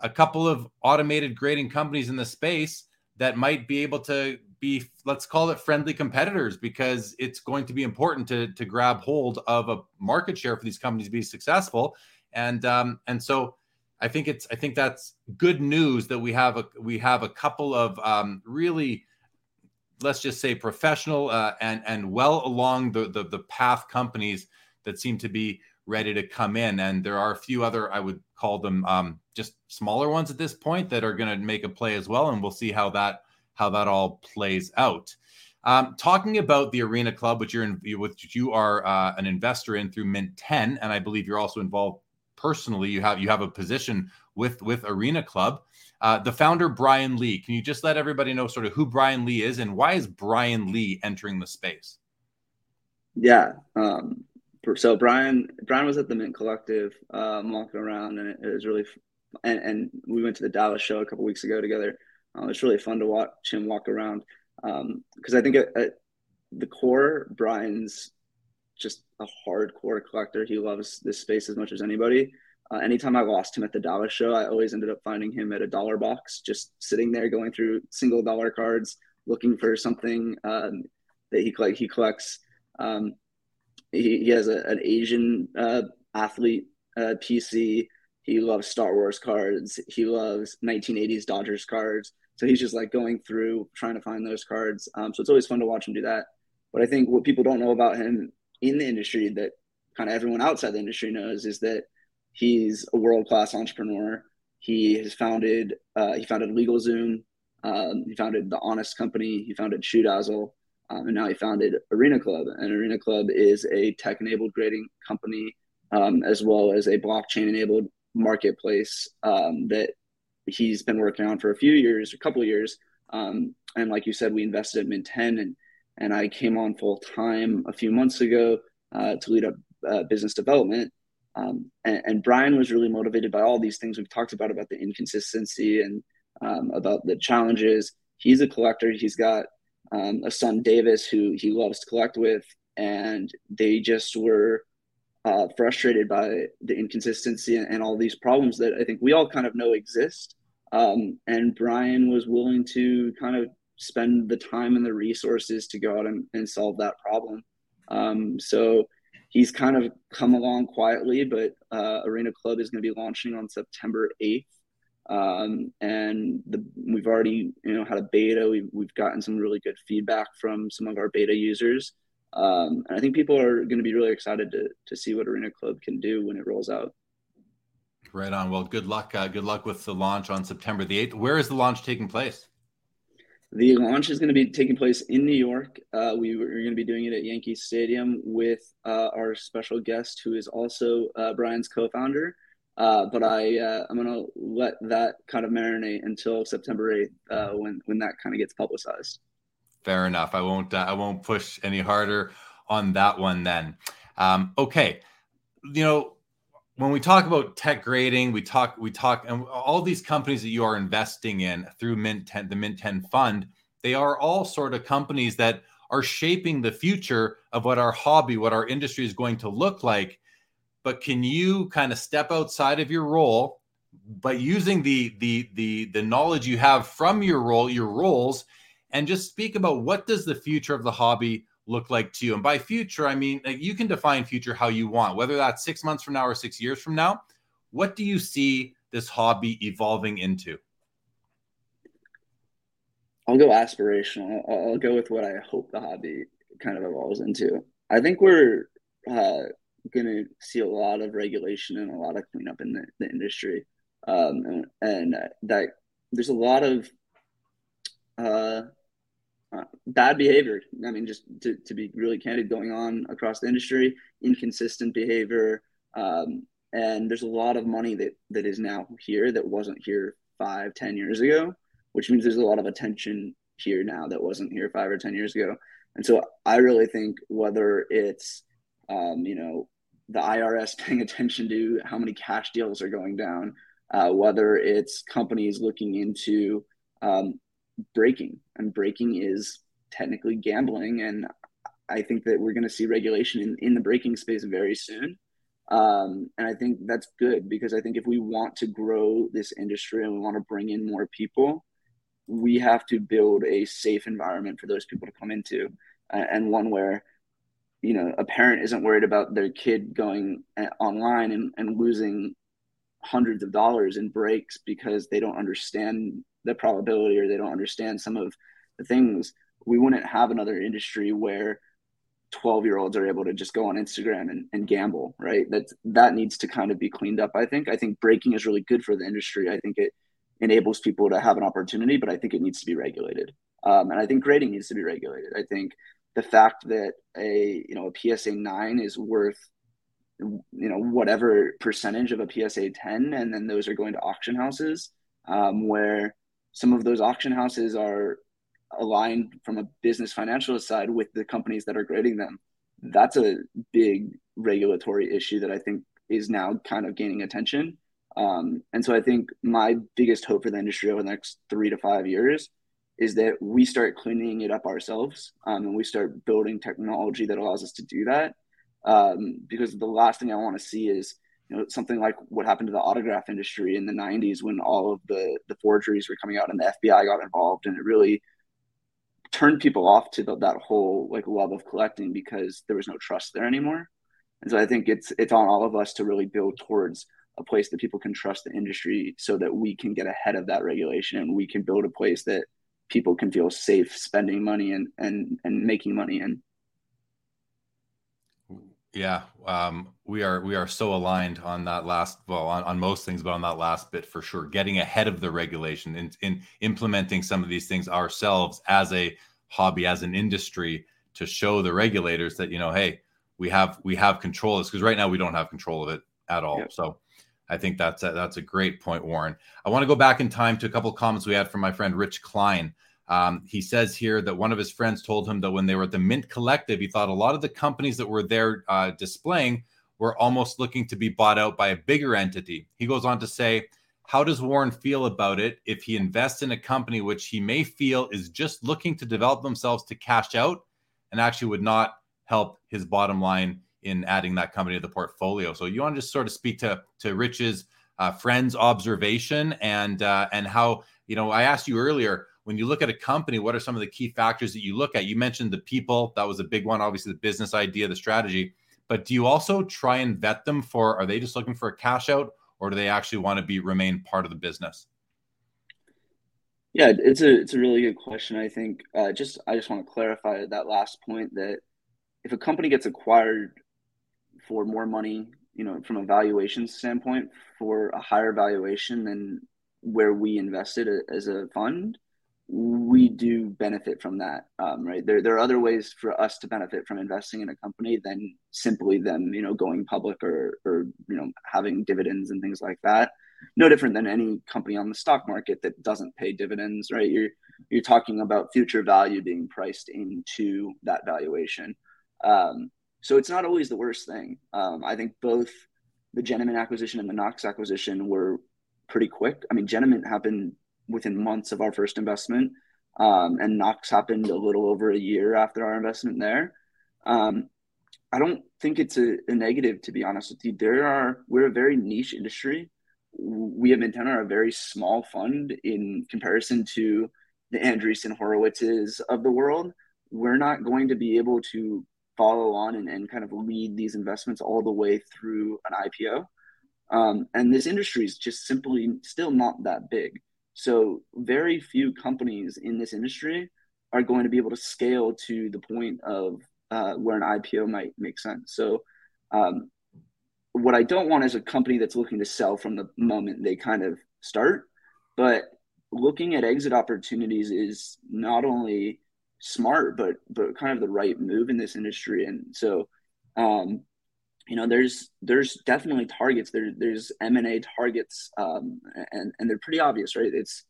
a couple of automated grading companies in the space that might be able to be let's call it friendly competitors because it's going to be important to to grab hold of a market share for these companies to be successful. And um and so I think it's I think that's good news that we have a we have a couple of um, really let's just say professional uh, and and well along the, the the path companies that seem to be ready to come in. And there are a few other I would call them um, just smaller ones at this point that are going to make a play as well. And we'll see how that how that all plays out. Um, talking about the Arena Club, which you're in, which you are uh, an investor in through Mint 10, and I believe you're also involved personally you have you have a position with with Arena Club. Uh, the founder Brian Lee. Can you just let everybody know sort of who Brian Lee is and why is Brian Lee entering the space? Yeah. Um, so Brian Brian was at the Mint Collective, um, walking around, and it, it was really, and, and, we went to the Dallas show a couple weeks ago together. Uh, it's really fun to watch him walk around because um, I think at, at the core, Brian's just a hardcore collector. He loves this space as much as anybody. Uh, anytime I lost him at the Dallas show, I always ended up finding him at a dollar box, just sitting there going through single dollar cards, looking for something um, that he like he collects. Um, he, he has a, an Asian uh, athlete uh, PC. He loves Star Wars cards. He loves 1980s Dodgers cards. So he's just like going through trying to find those cards. Um, so it's always fun to watch him do that. But I think what people don't know about him in the industry that kind of everyone outside the industry knows is that he's a world class entrepreneur. He has founded uh, he founded LegalZoom. Um, he founded the Honest Company. He founded ShoeDazzle, um, and now he founded Arena Club. And Arena Club is a tech enabled grading company um, as well as a blockchain enabled marketplace um, that he's been working on for a few years, a couple years. Um, and like you said, we invested in Mint 10 and and I came on full time a few months ago uh, to lead up uh, business development. Um, and, and, Brian was really motivated by all these things we've talked about about the inconsistency and um, about the challenges. He's a collector. He's got um, a son, Davis, who he loves to collect with, and they just were uh, frustrated by the inconsistency and, and, all these problems that I think we all kind of know exist. Um, and Brian was willing to kind of spend the time and the resources to go out and, and solve that problem. Um, so he's kind of come along quietly, but uh, Arena Club is going to be launching on September 8th. Um, and the, we've already, you know, had a beta. We've, we've gotten some really good feedback from some of our beta users. Um, and I think people are going to be really excited to, to see what Arena Club can do when it rolls out. Right on. Well, good luck. Uh, good luck with the launch on September the 8th. Where is the launch taking place? The launch is going to be taking place in New York. Uh, we are going to be doing it at Yankee Stadium with uh, our special guest, who is also uh, Brian's co-founder. Uh, but I uh, I'm going to let that kind of marinate until September 8th uh, when when that kind of gets publicized. Fair enough. I won't I won't push any harder on that one then. Um, okay, you know when we talk about tech grading, we talk we talk and all these companies that you are investing in through Mint 10, the Mint 10 fund, they are all sort of companies that are shaping the future of what our hobby, what our industry is going to look like. But can you kind of step outside of your role, but using the the the the knowledge you have from your role, your roles, and just speak about what does the future of the hobby look like to you? And by future, I mean like you can define future how you want, whether that's six months from now or six years from now. What do you see this hobby evolving into? I'll go aspirational. I'll, go with what I hope the hobby kind of evolves into. I think we're uh, going to see a lot of regulation and a lot of cleanup in the, the industry. Um, and, and that there's a lot of uh, uh, bad behavior. I mean, just to, to be really candid, going on across the industry, inconsistent behavior. Um, and there's a lot of money that, that is now here that wasn't here five, ten years ago, which means there's a lot of attention here now that wasn't here five or 10 years ago. And so I really think whether it's, um, you know, the IRS paying attention to how many cash deals are going down, uh, whether it's companies looking into um, breaking, and breaking is technically gambling. And I think that we're going to see regulation in, in the breaking space very soon. Um, and I think that's good because I think if we want to grow this industry and we want to bring in more people, we have to build a safe environment for those people to come into, uh, and one where you know a parent isn't worried about their kid going uh, online and, and losing hundreds of dollars in breaks because they don't understand the probability or they don't understand some of the things, we wouldn't have another industry where 12 year olds are able to just go on Instagram and, and gamble, right? That that needs to kind of be cleaned up. I think. I think breaking is really good for the industry. I think it enables people to have an opportunity, but I think it needs to be regulated. Um, and I think grading needs to be regulated. I think the fact that a you know a PSA nine is worth you know whatever percentage of a PSA 10 and then those are going to auction houses um, where some of those auction houses are aligned from a business financial side with the companies that are grading them. That's a big regulatory issue that I think is now kind of gaining attention. Um, and so I think my biggest hope for the industry over the next three to five years is that we start cleaning it up ourselves um, and we start building technology that allows us to do that. Um, because the last thing I want to see is you know something like what happened to the autograph industry in the 90s when all of the the forgeries were coming out and the FBI got involved and it really turned people off to the, that whole like love of collecting because there was no trust there anymore. And so I think it's it's on all of us to really build towards a place that people can trust the industry so that we can get ahead of that regulation. And we can build a place that people can feel safe spending money and and and making money in yeah, um, we are we are so aligned on that last well on, on most things, but on that last bit for sure. Getting ahead of the regulation and in implementing some of these things ourselves as a hobby, as an industry, to show the regulators that you know, hey, we have we have control of this because right now we don't have control of it at all. Yep. So I think that's a, that's a great point, Warren. I want to go back in time to a couple of comments we had from my friend Rich Klein. Um, he says here that one of his friends told him that when they were at the Mint Collective, he thought a lot of the companies that were there uh, displaying were almost looking to be bought out by a bigger entity. He goes on to say, How does Warren feel about it if he invests in a company which he may feel is just looking to develop themselves to cash out and actually would not help his bottom line in adding that company to the portfolio? So you want to just sort of speak to, to Rich's uh, friend's observation and uh, and how you know I asked you earlier when you look at a company, what are some of the key factors that you look at? You mentioned the people, that was a big one, obviously, the business idea, the strategy. But do you also try and vet them for are they just looking for a cash out or do they actually want to be remain part of the business? Yeah, it's a it's a really good question. I think uh, just I just want to clarify that last point that if a company gets acquired for more money, you know, from a valuation standpoint, for a higher valuation than where we invested as a fund, we do benefit from that, um, right? There, there are other ways for us to benefit from investing in a company than simply them, you know, going public or, or you know, having dividends and things like that. No different than any company on the stock market that doesn't pay dividends, right? You're you're talking about future value being priced into that valuation. Um, so it's not always the worst thing. Um, I think both the Genamint acquisition and the Knox acquisition were pretty quick. I mean, Genamint happened within months of our first investment. Um, and Knox happened a little over a year after our investment there. Um, I don't think it's a, a, negative, to be honest with you. There are we're a very niche industry. We have Mintenna are a very small fund in comparison to the Andreessen Horowitzes of the world. We're not going to be able to follow on and, and kind of lead these investments all the way through an IPO. Um, and this industry is just simply still not that big. So very few companies in this industry are going to be able to scale to the point of uh, where an IPO might make sense. So um, what I don't want is a company that's looking to sell from the moment they kind of start, but looking at exit opportunities is not only smart but but kind of the right move in this industry and so um, you know there's there's definitely targets. There there's m&a targets um, and and they're pretty obvious right? It's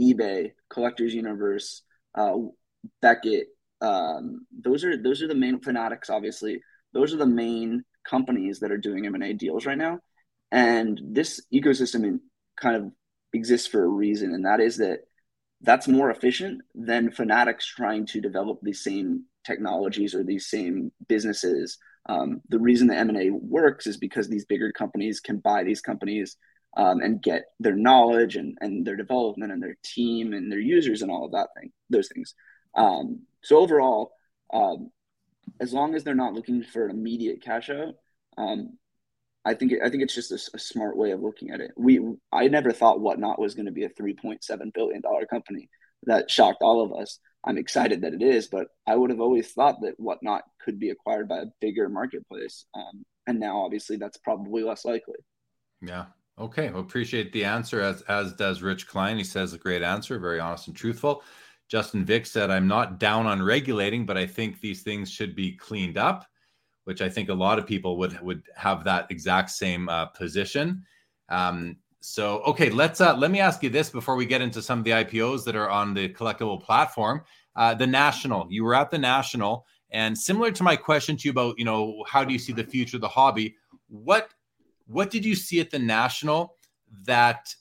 ebay collectors universe uh, beckett um, those are those are the main fanatics obviously. Those are the main companies that are doing m&a deals right now. And this ecosystem kind of exists for a reason and that is that that's more efficient than fanatics trying to develop these same technologies or these same businesses um, the reason the M&A works is because these bigger companies can buy these companies um, and get their knowledge and, and their development and their team and their users and all of that thing, those things. Um, so overall, um, as long as they're not looking for an immediate cash out, um, I think it, I think it's just a, a, smart way of looking at it. We I never thought Whatnot was going to be a 3.7 billion dollar company. That shocked all of us. I'm excited that it is, but I would have always thought that Whatnot could be acquired by a bigger marketplace. Um, and now, obviously, that's probably less likely. Yeah. Okay. Well, appreciate the answer, as as does Rich Klein. He says a great answer, very honest and truthful. Justin Vick said, "I'm not down on regulating, but I think these things should be cleaned up." Which I think a lot of people would would have that exact same uh, position. Um, so, okay, let's uh, let me ask you this before we get into some of the IPOs that are on the Collectable platform. Uh, the national, you were at the national, and similar to my question to you about, you know, how do you see the future of the hobby? What what did you see at the national that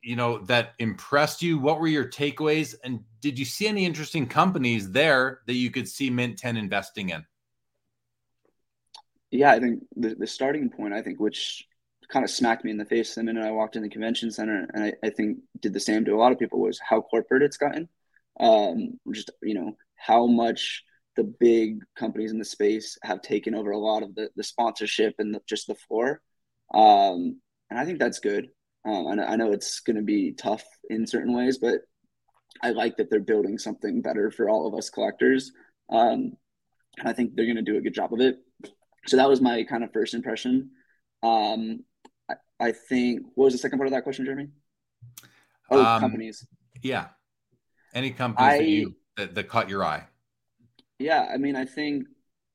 you know that impressed you? What were your takeaways? And did you see any interesting companies there that you could see Mint 10 investing in? Yeah, I think the, the starting point, I think, which kind of smacked me in the face the minute I walked in the convention center, and I, I think did the same to a lot of people was how corporate it's gotten. Um, just you know how much the big companies in the space have taken over a lot of the, the sponsorship and the, just the floor, um, and I think that's good. Um, I, know, I know it's going to be tough in certain ways, but I like that they're building something better for all of us collectors. Um, and I think they're going to do a good job of it. So that was my kind of first impression. Um, I think what was the second part of that question, Jeremy? Oh, um, companies. Yeah. Any companies I, that you that, that caught your eye? Yeah, I mean, I think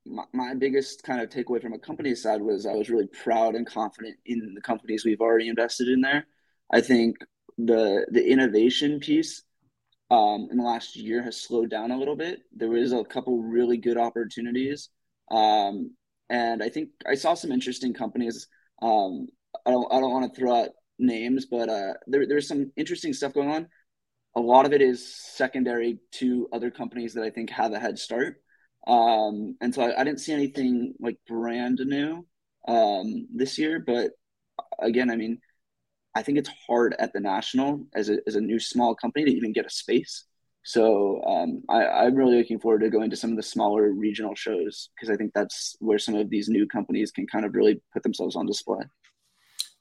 my, my, biggest kind of takeaway from a company side was I was really proud and confident in the companies we've already invested in there. I think the the innovation piece um, in the last year has slowed down a little bit. There was a couple really good opportunities, um, and I think I saw some interesting companies. Um, I don't I don't want to throw out names, but uh, there there's some interesting stuff going on. A lot of it is secondary to other companies that I think have a head start. Um, and so I, I, didn't see anything like brand new um, this year. But again, I mean, I think it's hard at the national as a, as a new small company to even get a space. So um, I, am really looking forward to going to some of the smaller regional shows because I think that's where some of these new companies can kind of really put themselves on display.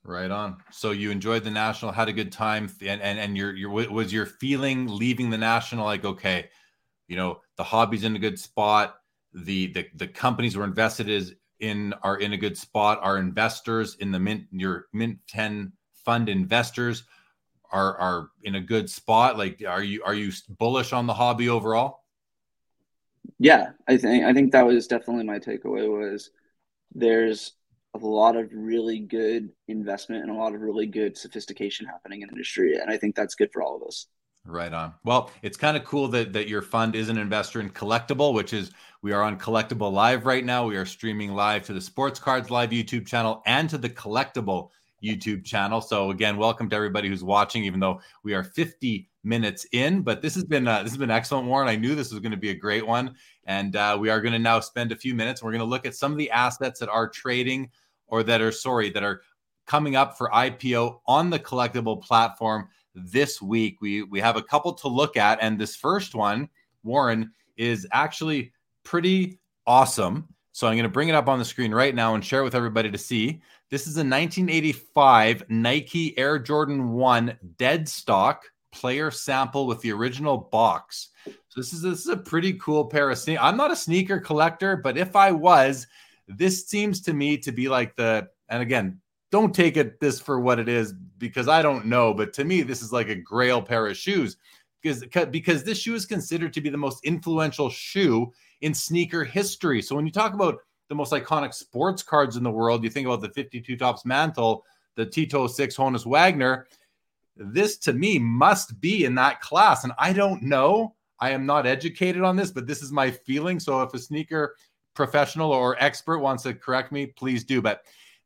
Right on. So you enjoyed the national, had a good time, and and and your your was your feeling leaving the national like okay, you know the hobby's in a good spot, the the the companies were invested is in are in a good spot. Our investors in the mint your mint ten fund investors are are in a good spot. Like, are you are you bullish on the hobby overall? Yeah, I think I think that was definitely my takeaway was there's a lot of really good investment and a lot of really good sophistication happening in industry. And I think that's good for all of us. Right on. Well, it's kind of cool that that your fund is an investor in Collectable, which is we are on Collectable Live right now. We are streaming live to the Sports Cards Live YouTube channel and to the Collectable YouTube channel. So again, welcome to everybody who's watching. Even though we are 50 minutes in, but this has been uh, this has been excellent, Warren. I knew this was going to be a great one, and uh, we are going to now spend a few minutes. We're going to look at some of the assets that are trading or that are sorry that are coming up for IPO on the Collectable platform this week. We we have a couple to look at, and this first one, Warren, is actually pretty awesome. So I'm going to bring it up on the screen right now and share it with everybody to see. This is a 1985 Nike Air Jordan 1 dead stock player sample with the original box. So this is this is a pretty cool pair of sneakers. I'm not a sneaker collector, but if I was, this seems to me to be like the, and again, don't take it this for what it is because I don't know, but to me, this is like a grail pair of shoes because because this shoe is considered to be the most influential shoe in sneaker history. So when you talk about the most iconic sports cards in the world, you think about the 52 Topps Mantle, the T206 Honus Wagner. This to me must be in that class. And I don't know. I am not educated on this, but this is my feeling. So if a sneaker professional or expert wants to correct me, please do. But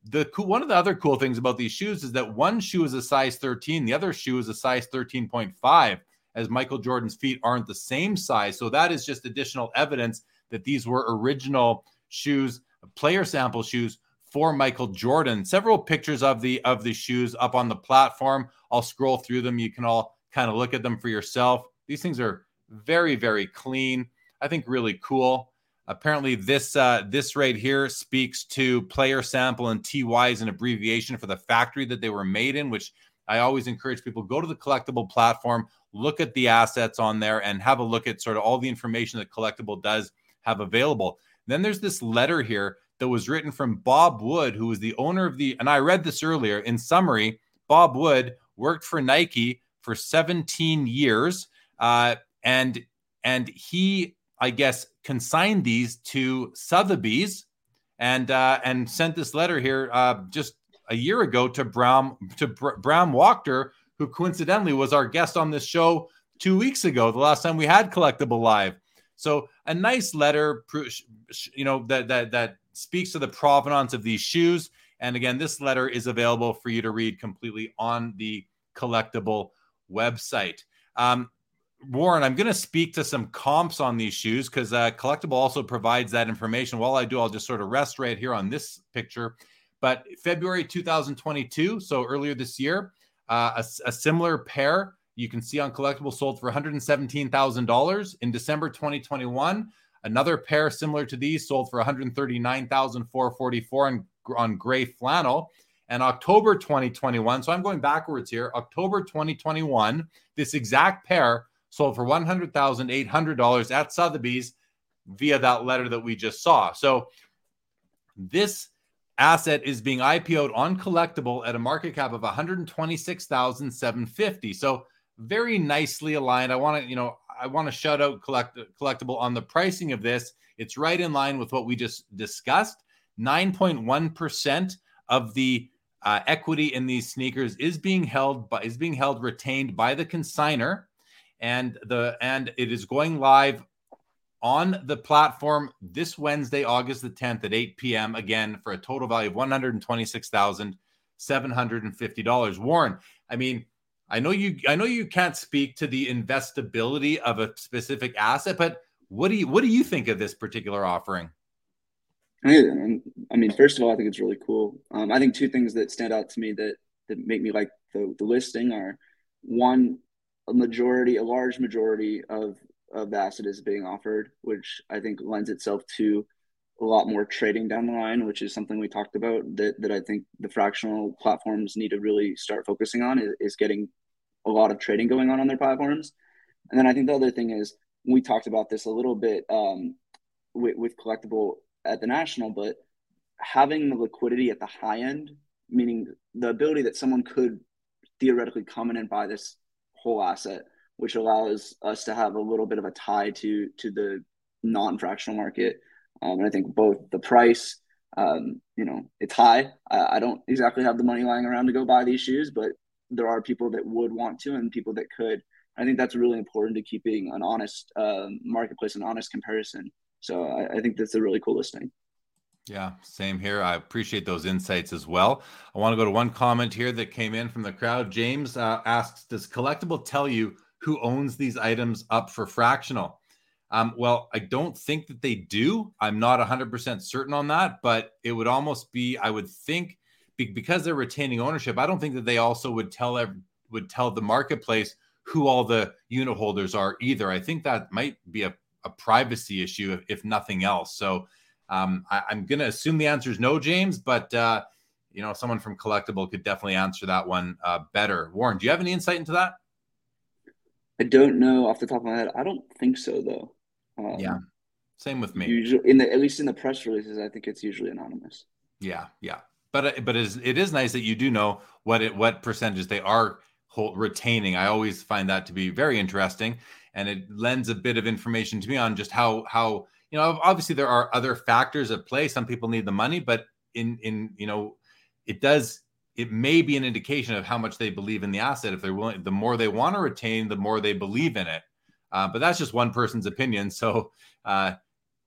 the one of the other cool things about these shoes is that one shoe is a size 13, the other shoe is a size 13.5, as Michael Jordan's feet aren't the same size. So that is just additional evidence that these were original shoes, player sample shoes for Michael Jordan. Several pictures of the of the shoes up on the platform. I'll scroll through them. You can all kind of look at them for yourself. These things are very very clean. I think really cool. Apparently, this uh, this right here speaks to player sample and TY is an abbreviation for the factory that they were made in, which I always encourage people go to the Collectable platform, look at the assets on there, and have a look at sort of all the information that Collectable does have available. Then there's this letter here that was written from Bob Wood, who was the owner of the, and I read this earlier. In summary, Bob Wood worked for Nike for 17 years, uh, and and he I guess, consigned these to Sotheby's and uh, and sent this letter here uh, just a year ago to Brahm to Br- Brahm Wachter, who coincidentally was our guest on this show two weeks ago, the last time we had Collectable Live. So a nice letter, you know, that that that speaks to the provenance of these shoes. And again, this letter is available for you to read completely on the Collectable website. Um, Warren, I'm going to speak to some comps on these shoes because uh, Collectable also provides that information. While I do, I'll just sort of rest right here on this picture. But February 2022, so earlier this year, uh, a, a, similar pair you can see on Collectable sold for $117,000. In December 2021, another pair similar to these sold for 139,444 on, on Grey Flannel. And October 2021, so I'm going backwards here. October 2021, this exact pair sold for $100,800 at Sotheby's via that letter that we just saw. So this asset is being IPO'd on Collectable at a market cap of 126,750. So very nicely aligned. I want to, you know, I want to shout out collect, Collectable on the pricing of this. It's right in line with what we just discussed. 9.1% of the uh, equity in these sneakers is being held by is being held retained by the consigner and the and it is going live on the platform this Wednesday, August the 10th at 8 p.m. Again, for a total value of $126,750. Warren, I mean, I know you I know you can't speak to the investability of a specific asset, but what do you what do you think of this particular offering? I mean, first of all, I think it's really cool. Um, I think two things that stand out to me that that make me like the, the listing are one, a majority, a large majority of of the asset is being offered, which I think lends itself to a lot more trading down the line, which is something we talked about that, that I think the fractional platforms need to really start focusing on is, is getting a lot of trading going on on their platforms. And then I think the other thing is we talked about this a little bit um, with, with Collectable at the national, but having the liquidity at the high end, meaning the ability that someone could theoretically come in and buy this whole asset, which allows us to have a little bit of a tie to to the non-fractional market um, and I think both the price, um, you know, it's high. I, I, don't exactly have the money lying around to go buy these shoes, but there are people that would want to and people that could. I think that's really important to keeping an honest uh, marketplace, an honest comparison. So I, I think that's a really cool listing. Yeah, same here. I appreciate those insights as well. I want to go to one comment here that came in from the crowd. James uh, asks Does Collectable tell you who owns these items up for fractional? Um, well, I don't think that they do. I'm not 100% certain on that, but it would almost be, I would think, because they're retaining ownership. I don't think that they also would tell would tell the marketplace who all the unit holders are either. I think that might be a, a privacy issue, if, if, nothing else. So um, I, am going to assume the answer is no, James, but uh, you know, someone from Collectable could definitely answer that one uh, better. Warren, do you have any insight into that? I don't know off the top of my head. I don't think so, though. Um, yeah, same with me. Usually, in the at least in the press releases, I think it's usually anonymous. Yeah, yeah, but uh, but it is, it is nice that you do know what it what percentages they are hold, retaining. I always find that to be very interesting, and it lends a bit of information to me on just how how you know obviously there are other factors at play. Some people need the money, but in in you know it does it may be an indication of how much they believe in the asset. If they're willing, the more they want to retain, the more they believe in it. Uh, but that's just one person's opinion. So, uh,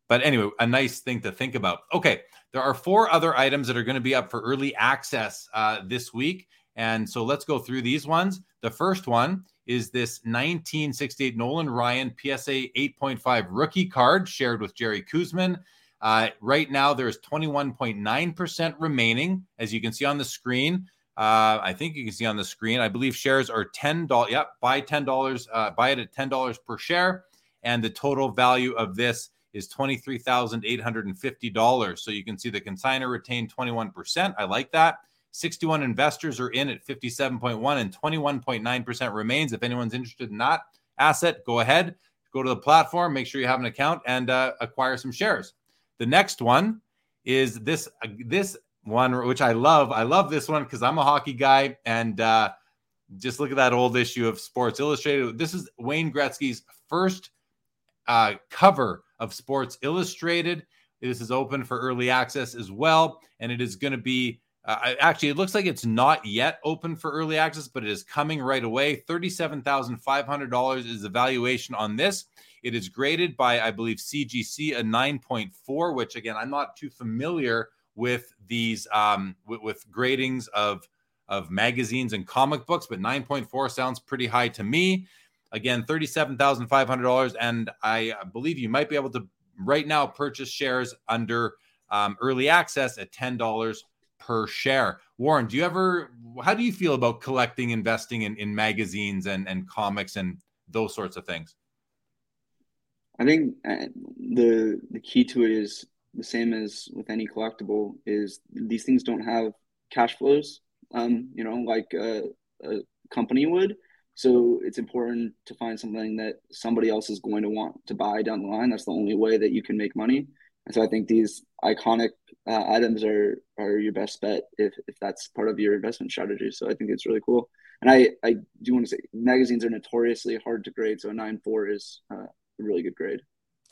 but anyway, a nice thing to think about. Okay, there are four other items that are going to be up for early access uh, this week. And so let's go through these ones. The first one is this 1968 Nolan Ryan PSA 8.5 rookie card shared with Jerry Koosman. Uh, right now, there's 21.9% remaining, as you can see on the screen. Uh, I think you can see on the screen. I believe shares are ten dollars. Yep, buy ten dollars. Uh, buy it at ten dollars per share, and the total value of this is twenty three thousand eight hundred and fifty dollars. So you can see the consigner retained twenty one percent. I like that. 61 investors are in at 57.1 and 21.9% remains. If anyone's interested in that asset, go ahead, go to the platform, make sure you have an account and uh, acquire some shares. The next one is this uh, this one which I love. I love this one because I'm a hockey guy, and uh, just look at that old issue of Sports Illustrated. This is Wayne Gretzky's first uh, cover of Sports Illustrated. This is open for early access as well, and it is going to be. Uh, actually, it looks like it's not yet open for early access, but it is coming right away. Thirty-seven thousand five hundred dollars is the valuation on this. It is graded by, I believe, CGC a nine point four, which again I'm not too familiar with these um, with, with gradings of of magazines and comic books, but 9.4 sounds pretty high to me. Again, $37,500. And I believe you might be able to right now purchase shares under um, early access at $10 per share. Warren, do you ever, how do you feel about collecting, investing in, in magazines and, and comics and those sorts of things? I think uh, the the key to it is the same as with any collectible is these things don't have cash flows um, you know like a, a, company would so it's important to find something that somebody else is going to want to buy down the line that's the only way that you can make money and so i think these iconic uh, items are are your best bet if, if that's part of your investment strategy so i think it's really cool and i i do want to say magazines are notoriously hard to grade so a nine four is uh, a really good grade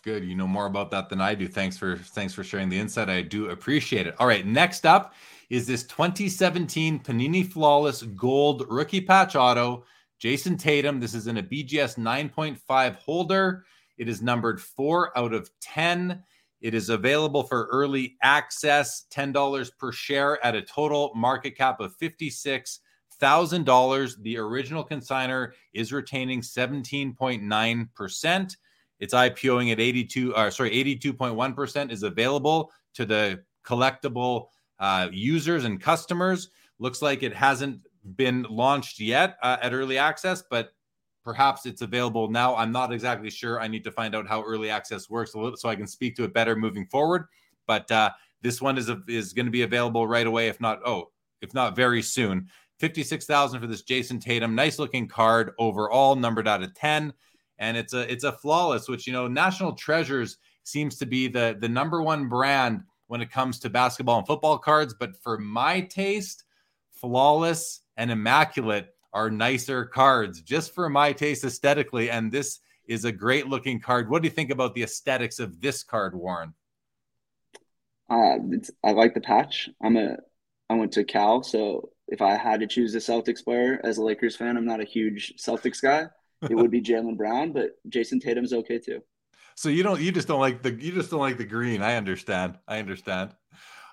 Good. You know more about that than I do. Thanks for thanks for sharing the insight. I do appreciate it. All right, next up is this 2017 Panini Flawless Gold Rookie Patch Auto Jayson Tatum. This is in a BGS 9.5 holder. It is numbered four out of 10. It is available for early access, $10 per share at a total market cap of $56,000. The original consigner is retaining 17.9%. It's IPOing at 82, uh, sorry, 82.1% is available to the Collectable uh, users and customers. Looks like it hasn't been launched yet uh, at early access, but perhaps it's available now. I'm not exactly sure. I need to find out how early access works little so I can speak to it better moving forward. But uh, this one is a, is going to be available right away, if not oh, if not very soon. Fifty six thousand for this Jayson Tatum, nice looking card overall, numbered out of ten, and it's a it's a flawless. Which you know, National Treasures seems to be the the number one brand when it comes to basketball and football cards. But for my taste, flawless and immaculate are nicer cards, just for my taste aesthetically. And this is a great looking card. What do you think about the aesthetics of this card, Warren? Uh, I like the patch. I'm a I went to Cal, so if I had to choose a Celtics player as a Lakers fan, I'm not a huge Celtics guy. It would be Jaylen Brown, but Jayson Tatum's okay too. So you don't you just don't like the you just don't like the green. I understand. I understand.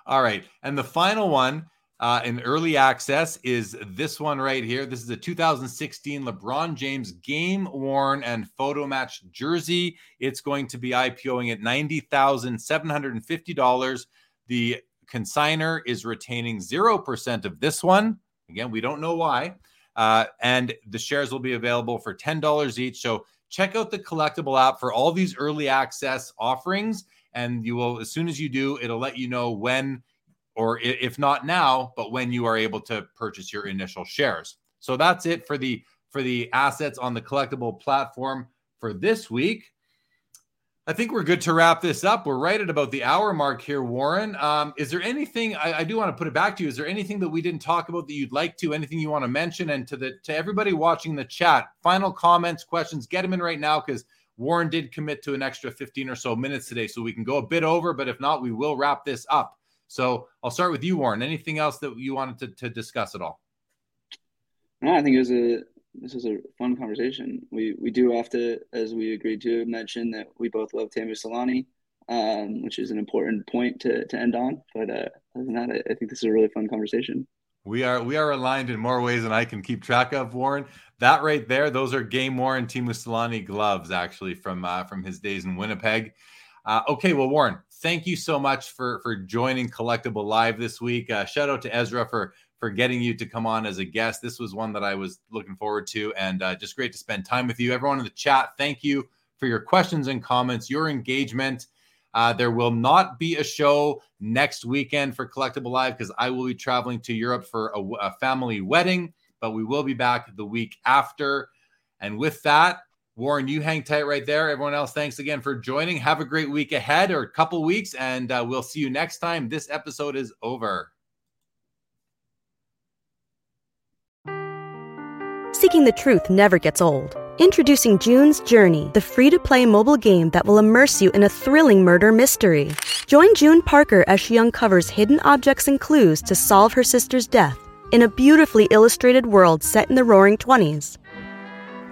All right. And the final one uh, in early access is this one right here. This is a 2016 LeBron James game worn and photo match jersey. It's going to be IPOing at $90,750. The consigner is retaining 0% of this one. Again, we don't know why. Uh, and the shares will be available for $10 each. So check out the Collectable app for all these early access offerings. And you will, as soon as you do, it'll let you know when, or if not now, but when you are able to purchase your initial shares. So that's it for the for the assets on the Collectable platform for this week. I think we're good to wrap this up. We're right at about the hour mark here, Warren. Um, is there anything I, I, do want to put it back to you? Is there anything that we didn't talk about that you'd like to? Anything you want to mention? And to the to everybody watching the chat, final comments, questions, get them in right now because Warren did commit to an extra 15 or so minutes today, so we can go a bit over. But if not, we will wrap this up. So I'll start with you, Warren. Anything else that you wanted to, to discuss at all? No, I think it was a this was a fun conversation. We we do have to, as we agreed to, mention that we both love Teemu Selanne, um, which is an important point to, to end on. But uh, other than that, I, I think this is a really fun conversation. We are we are aligned in more ways than I can keep track of, Warren. That right there, those are game worn Teemu Selanne gloves, actually from uh, from his days in Winnipeg. Uh, okay, well, Warren, thank you so much for for joining Collectable Live this week. Uh, shout out to Ezra for for getting you to come on as a guest. This was one that I was looking forward to, and uh, just great to spend time with you. Everyone in the chat, thank you for your questions and comments, your engagement. Uh, there will not be a show next weekend for Collectable Live because I will be traveling to Europe for a, a family wedding, but we will be back the week after. And with that, Warren, you hang tight right there. Everyone else, thanks again for joining. Have a great week ahead or a couple weeks, and uh, we'll see you next time. This episode is over. Seeking the truth never gets old. Introducing June's Journey, the free to play mobile game that will immerse you in a thrilling murder mystery. Join June Parker as she uncovers hidden objects and clues to solve her sister's death in a beautifully illustrated world set in the roaring 20s.